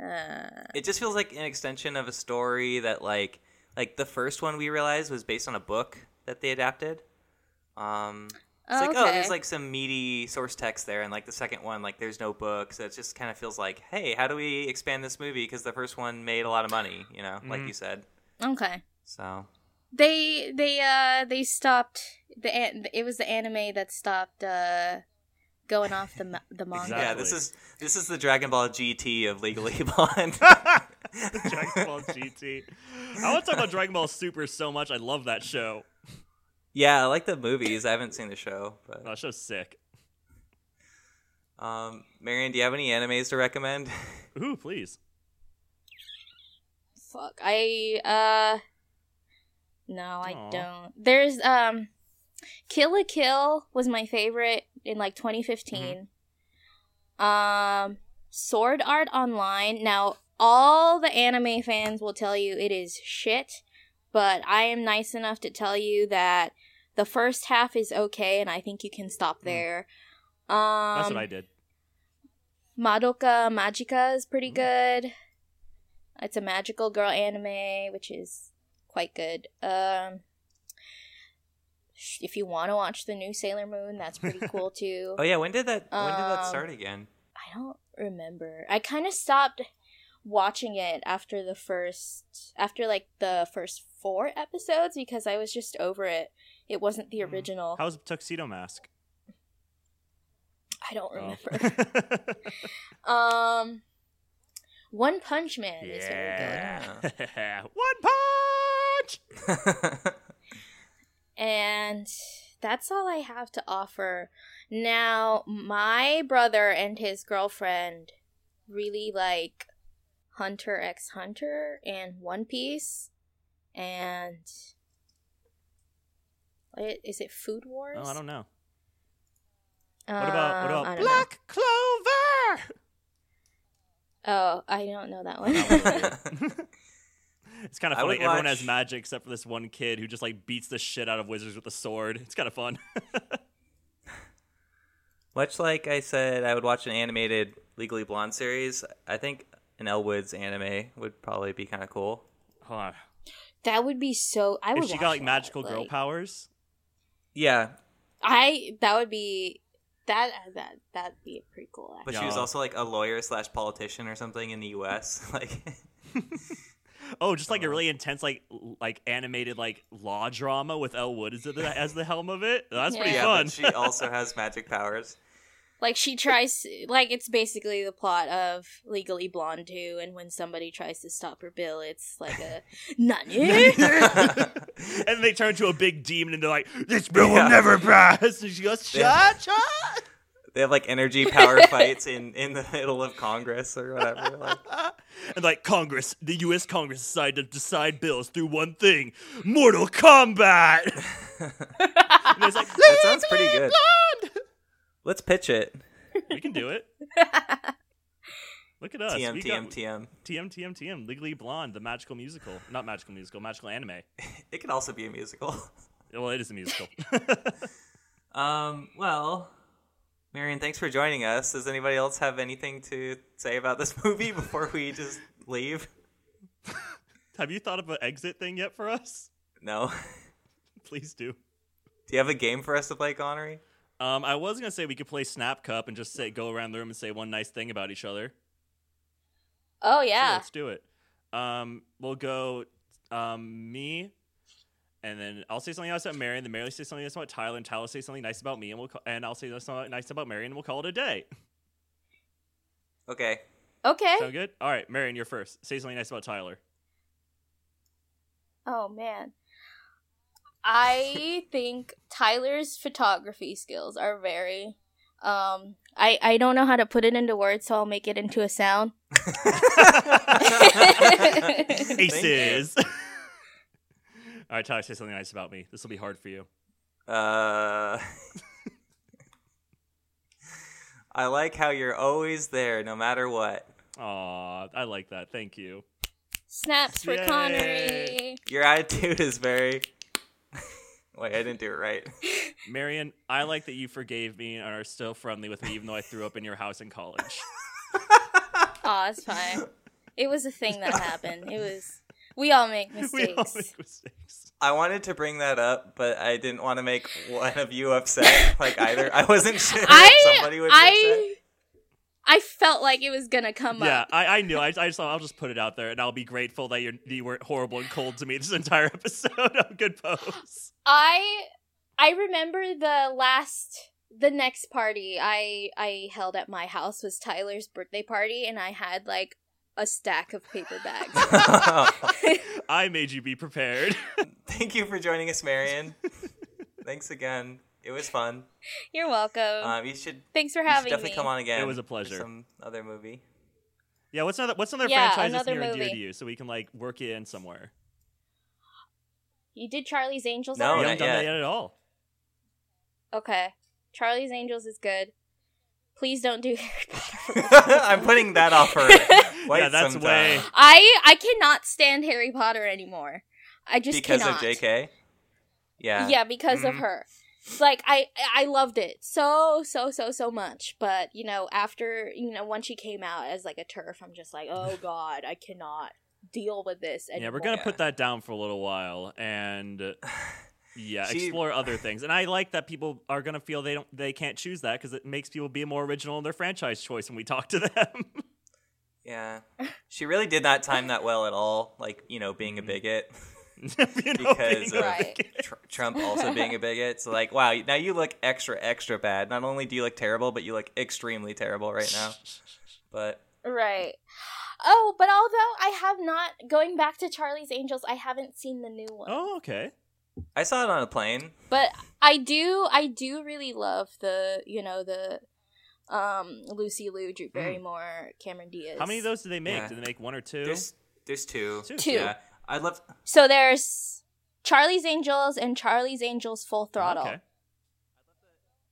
Uh... It just feels like an extension of a story that, like, like the first one we realized was based on a book that they adapted. Um, it's oh, like, okay. oh, there's like some meaty source text there, and like the second one, like there's no book, so it just kind of feels like, hey, how do we expand this movie? Because the first one made a lot of money, you know, mm-hmm. like you said. Okay. So they they uh they stopped the it was the anime that stopped uh going off the the manga. Exactly. Yeah, this is this is the Dragon Ball GT of Legally Blonde. Dragon Ball GT. I want to talk about Dragon Ball Super so much. I love that show. Yeah, I like the movies. I haven't seen the show, but oh, that show's sick. Um, Marion, do you have any animes to recommend? Ooh, please. Fuck, I uh, no, I Aww. don't. There's um, Kill la Kill was my favorite in like 2015. Mm-hmm. Um, Sword Art Online. Now, all the anime fans will tell you it is shit, but I am nice enough to tell you that the first half is okay, and I think you can stop mm. there. Um, That's what I did. Madoka Magica is pretty mm. good. It's a magical girl anime, which is quite good. Um, if you want to watch the new Sailor Moon, that's pretty cool too. oh yeah, when did that? When did that start um, again? I don't remember. I kind of stopped watching it after the first, after like the first four episodes because I was just over it. It wasn't the hmm. original. How's Tuxedo Mask? I don't oh. remember. Oh. um, One Punch Man yeah. is very good. One Punch. and that's all I have to offer. Now, my brother and his girlfriend really like Hunter x Hunter and One Piece and is it? Food Wars? Oh, I don't know. Um, what about what about Black know. Clover? Oh, I don't know that one. it's kind of funny. Everyone watch... has magic except for this one kid who just like beats the shit out of wizards with a sword. It's kind of fun. Much like I said, I would watch an animated Legally Blonde series. I think an Elle Woods anime would probably be kind of cool. Huh. That would be so. I would. If she got like that, magical girl like- powers, Yeah, I that would be that that that'd be pretty cool. but she was also like a lawyer slash politician or something in the U.S. Like, oh, just like a really intense like like animated like law drama with Elle Wood as the, as the helm of it. That's pretty Yeah. yeah, fun. but she also has magic powers. Like she tries, like it's basically the plot of Legally Blonde 2, and when somebody tries to stop her bill, it's like a nani. and they turn to a big demon and they're like, "This bill Yeah. will never pass." And she goes, Yeah. "Shut, shut." They have like energy power fights in in the middle of Congress or whatever. Like, and like Congress, the U.S. Congress decided to decide bills through one thing: Mortal Kombat. and it's like, that sounds pretty good. Let's pitch it. we can do it. Look at us. TM We TM got- TM. TM TM TM. Legally Blonde, the magical musical, not magical musical, magical anime. It could also be a musical. Well, it is a musical. Um. Well, Marion, thanks for joining us. Does anybody else have anything to say about this movie before we just leave? Have you thought of an exit thing yet for us? No. Please do. Do you have a game for us to play, Konnery? Um, I was gonna say we could play Snap Cup and just say go around the room and say one nice thing about each other. oh Sure, yeah, let's do it. Um, we'll go um, me, and then I'll say something nice about Mary, and then Mary will say something nice about Tyler, and Tyler will say something nice about me, and we'll ca- and I'll say something nice about Mary, and we'll call it a day. Okay. okay. Sound good? All right, Marion, you're first. Say something nice about Tyler. Oh man. I think Tyler's photography skills are very um I I don't know how to put it into words so I'll make it into a sound. Aces. All right, Tyler, say something nice about me. This will be hard for you. Uh. I like how you're always there, no matter what. Aw, I like that. Thank you. Snaps for Yay. Konnery. Your attitude is very. Wait, I didn't do it right. Marion, I like that you forgave me and are still friendly with me, even though I threw up in your house in college. Aw, it's fine. It was a thing that happened. It was we all make mistakes. we mistakes. all make mistakes. I wanted to bring that up, but I didn't want to make one of you upset. Like either, I wasn't sure if I somebody would be upset. I I felt like it was gonna come Yeah, up. Yeah, I, I knew. I, I just thought I'll just put it out there, and I'll be grateful that you're, you weren't horrible and cold to me this entire episode. of Good pose. I I remember the last the next party I I held at my house was Tyler's birthday party and I had like a stack of paper bags. I made you be prepared. Thank you for joining us, Marion. Thanks again. It was fun. You're welcome. Um, you should, Thanks for you should having definitely me. come on again. It was a for pleasure. Some other movie. yeah, what's another what's another Yeah, franchise that's another near and dear movie. to you, so we can like work it in somewhere. You did Charlie's Angels No, we already? not haven't done that yet. yet at all. Okay. Charlie's Angels is good. Please don't do Harry Potter. I'm putting that off for quite Yeah, that's some way- time. I I cannot stand Harry Potter anymore. I just because cannot. of JK. Yeah. Yeah, because of Mhm. her. Like I I loved it so so so so much, but you know after you know once she came out as like a TERF, I'm just like oh god, I cannot deal with this. Anymore. Yeah, we're gonna Yeah. put that down for a little while and yeah, She- explore other things. And I like that people are gonna feel they don't they can't choose that because it makes people be more original in their franchise choice when we talk to them. Yeah. She really did not time that well at all. Like, you know, being a bigot. You know, Because of Right. Tr- Trump also being a bigot. So, like, wow, now you look extra, extra bad. Not only do you look terrible, but you look extremely terrible right now. But right. Oh, but although I have not going back to Charlie's Angels, I haven't seen the new one. Oh, okay. I saw it on a plane. But I do I do really love the you know the um Lucy Liu, Drew Barrymore, Cameron Diaz. Hmm. How many of those do they make? Yeah. Did they make one or two? There's there's two. Two. Two. Yeah. I'd love So there's Charlie's Angels and Charlie's Angels Full Throttle. Okay.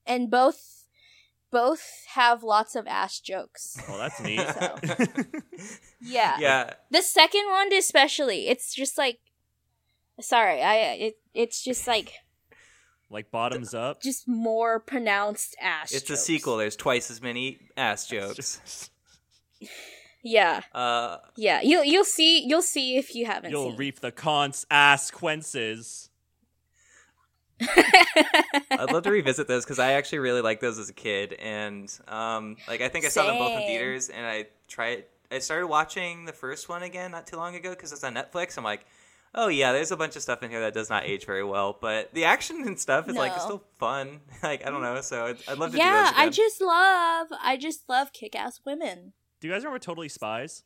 And both both have lots of ass jokes. Oh, that's neat. So. Yeah. Yeah. The second one especially, it's just like sorry, I it it's just like like bottoms up. just more pronounced ass It's a sequel. There's twice as many ass jokes. Yeah. Uh, yeah. You'll you'll see you'll see if you haven't. You'll seen. reap the consequences. I'd love to revisit those because I actually really liked those as a kid, and um, like I think I saw them both in theaters, and I tried. I started watching the first one again not too long ago because it's on Netflix. I'm like, oh yeah, there's a bunch of stuff in here that does not age very well, but the action and stuff is like No. still fun. like I don't know, so I'd, I'd love to do yeah, those again. I just love I just love kick ass women. Do you guys remember Totally Spies?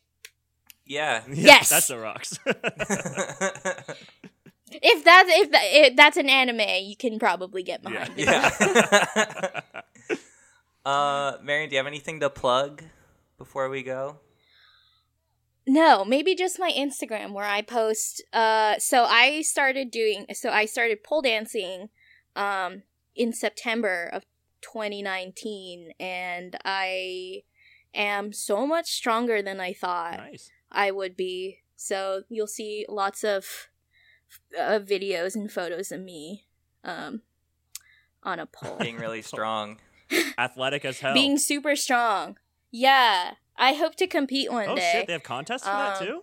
yeah. Yes. that's the rocks. If that's if, that, if that's an anime, you can probably get Yeah. behind it. yeah. uh, Marion, do you have anything to plug before we go? No, maybe just my Instagram where I post uh so I started doing so I started pole dancing um in September of 2019 and I am so much stronger than I thought nice. I would be. So you'll see lots of uh, videos and photos of me um on a pole. Being really strong. Athletic as hell. Being super strong. Yeah. I hope to compete one oh day. Oh shit, they have contests for that Um, too.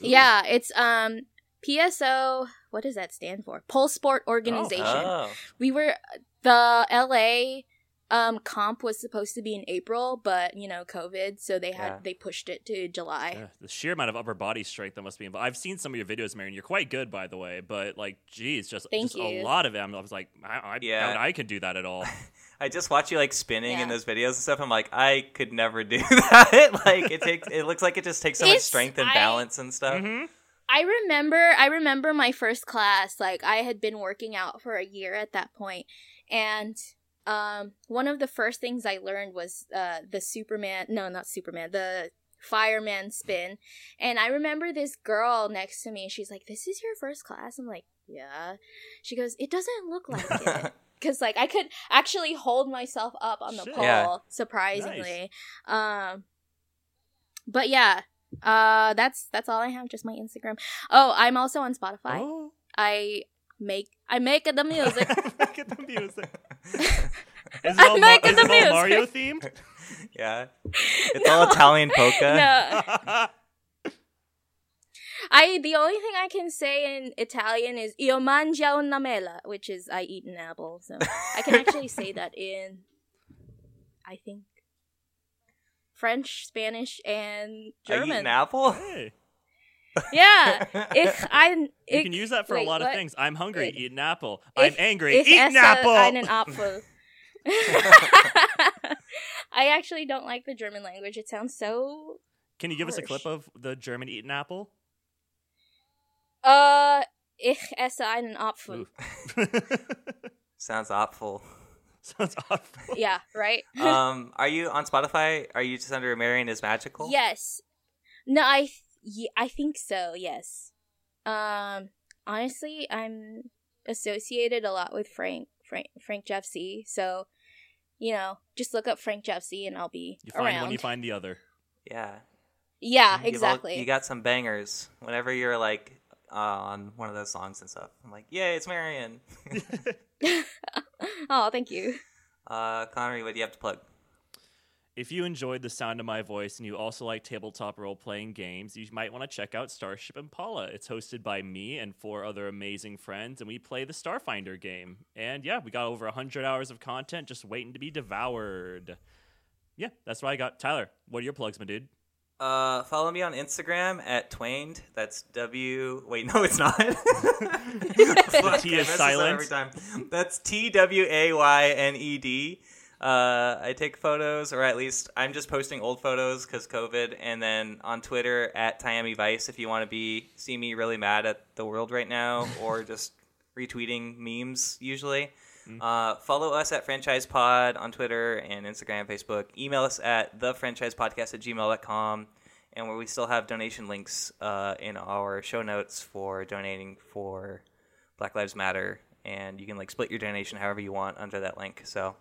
Yeah, it's um PSO. What does that stand for? Pole Sport Organization. Oh. We were the LA um comp was supposed to be in April, but you know COVID, so they had Yeah. they pushed it to July. Yeah, the sheer amount of upper body strength that must be involved. I've seen some of your videos, Marion. You're quite good, by the way. But like, geez, just, Thank just a lot of it. I was like, I, I Yeah. doubt I could do that at all. I just watch you like spinning in those videos and stuff. I'm like, I could never do that. like it takes, it looks like it just takes so much strength and I- balance and stuff. hmm I remember I remember my first class, like I had been working out for a year at that point, and um one of the first things I learned was uh the Superman no not Superman, the fireman spin. And I remember this girl next to me, she's like, This is your first class? I'm like, Yeah. She goes, It doesn't look like it. Cause like I could actually hold myself up on the Shit. pole, Yeah. surprisingly. Um but yeah, uh, that's that's all I have. Just my Instagram. Oh, I'm also on Spotify. Oh, I make I make the music. Look at the music. Is it I'm all, making is the it all. Mario themed? yeah, it's all Italian polka. no, I the only thing I can say in Italian is io mangio una mela, which is I eat an apple. So I can actually say that in, I think, French, Spanish, and German. I eat German. an apple. hey, Yeah, ich ein you can use that for wait, a lot what? of things. I'm hungry, Wait. eat an apple. I'm angry, ich eat an apple. einen Apfel. I actually don't like the German language. It sounds so Can you give us a clip of the German eat an apple? uh ich esse einen Apfel. Sounds awful. Sounds awful. Yeah, right? Um, are you on Spotify? Are you just under Marion is magical? yes. No, I th- ye- I think so. Yes. Um honestly, I'm associated a lot with Frank Frank Frank Jeff C. So, you know, just look up Frank Jeffsy and I'll be You find around. one, you find the other. Yeah. yeah, You've all- exactly. you got some bangers. Whenever you're like uh, on one of those songs and stuff, I'm like, yay, it's Marion. oh, thank you. Uh, Konnery, what do you have to plug? If you enjoyed the sound of my voice and you also like tabletop role playing games, you might want to check out Starship Impala. It's hosted by me and four other amazing friends, and we play the Starfinder game. And yeah, we got over 100 hours of content just waiting to be devoured. Yeah, that's what I got. Tyler, what are your plugs, my dude? Uh, follow me on Instagram at Twayned. That's W. Wait, no, it's not. T is silent. every time. That's T W A Y N E D. Uh, I take photos, or at least I'm just posting old photos because COVID, and then on Twitter at Miami Vice if you want to be see me really mad at the world right now, or just retweeting memes usually. Uh, follow us at Friendchise Pod on Twitter and Instagram, and Facebook. Email us at thefriendchisepodcast at gmail.com. And where we still have donation links uh, in our show notes for donating for Black Lives Matter. And you can like split your donation however you want under that link. So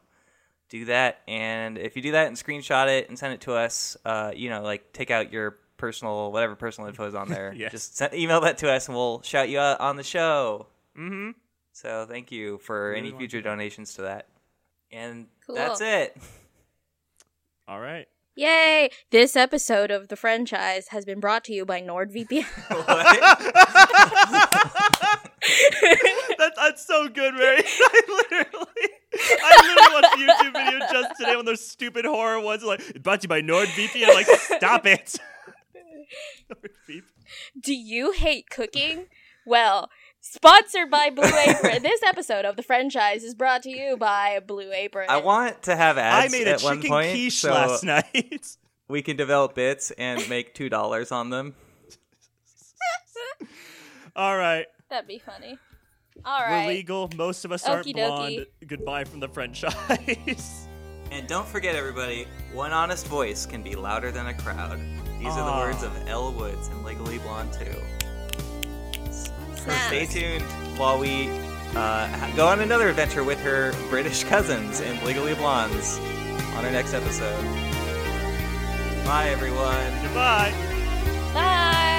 do that. And if you do that and screenshot it and send it to us, uh, you know, like take out your personal, whatever personal info is on there. Yes. Just send, email that to us and we'll shout you out on the show. Mm-hmm. So thank you for Really any want future donations to that. And Cool. that's it. All right. Yay! This episode of the Friendchise has been brought to you by NordVPN. that, that's so good, Mary. I literally, I literally watched a YouTube video just today on those stupid horror ones. Like, brought to you by NordVPN. I'm like, stop it. Do you hate cooking? Well, Sponsored by Blue Apron. this episode of the Friendchise is brought to you by Blue Apron. I want to have ads. I made a at chicken point, quiche so last night. we can develop bits and make two dollars on them. All right. That'd be funny. All right. We're legal. Most of us aren't blonde. dokie. Goodbye from the Friendchise. And don't forget, everybody, one honest voice can be louder than a crowd. These are the words of Elle Woods and Legally Blonde 2. So stay tuned while we uh, go on another adventure with her British cousins in Legally Blondes on our next episode. Bye, everyone. Goodbye. Bye.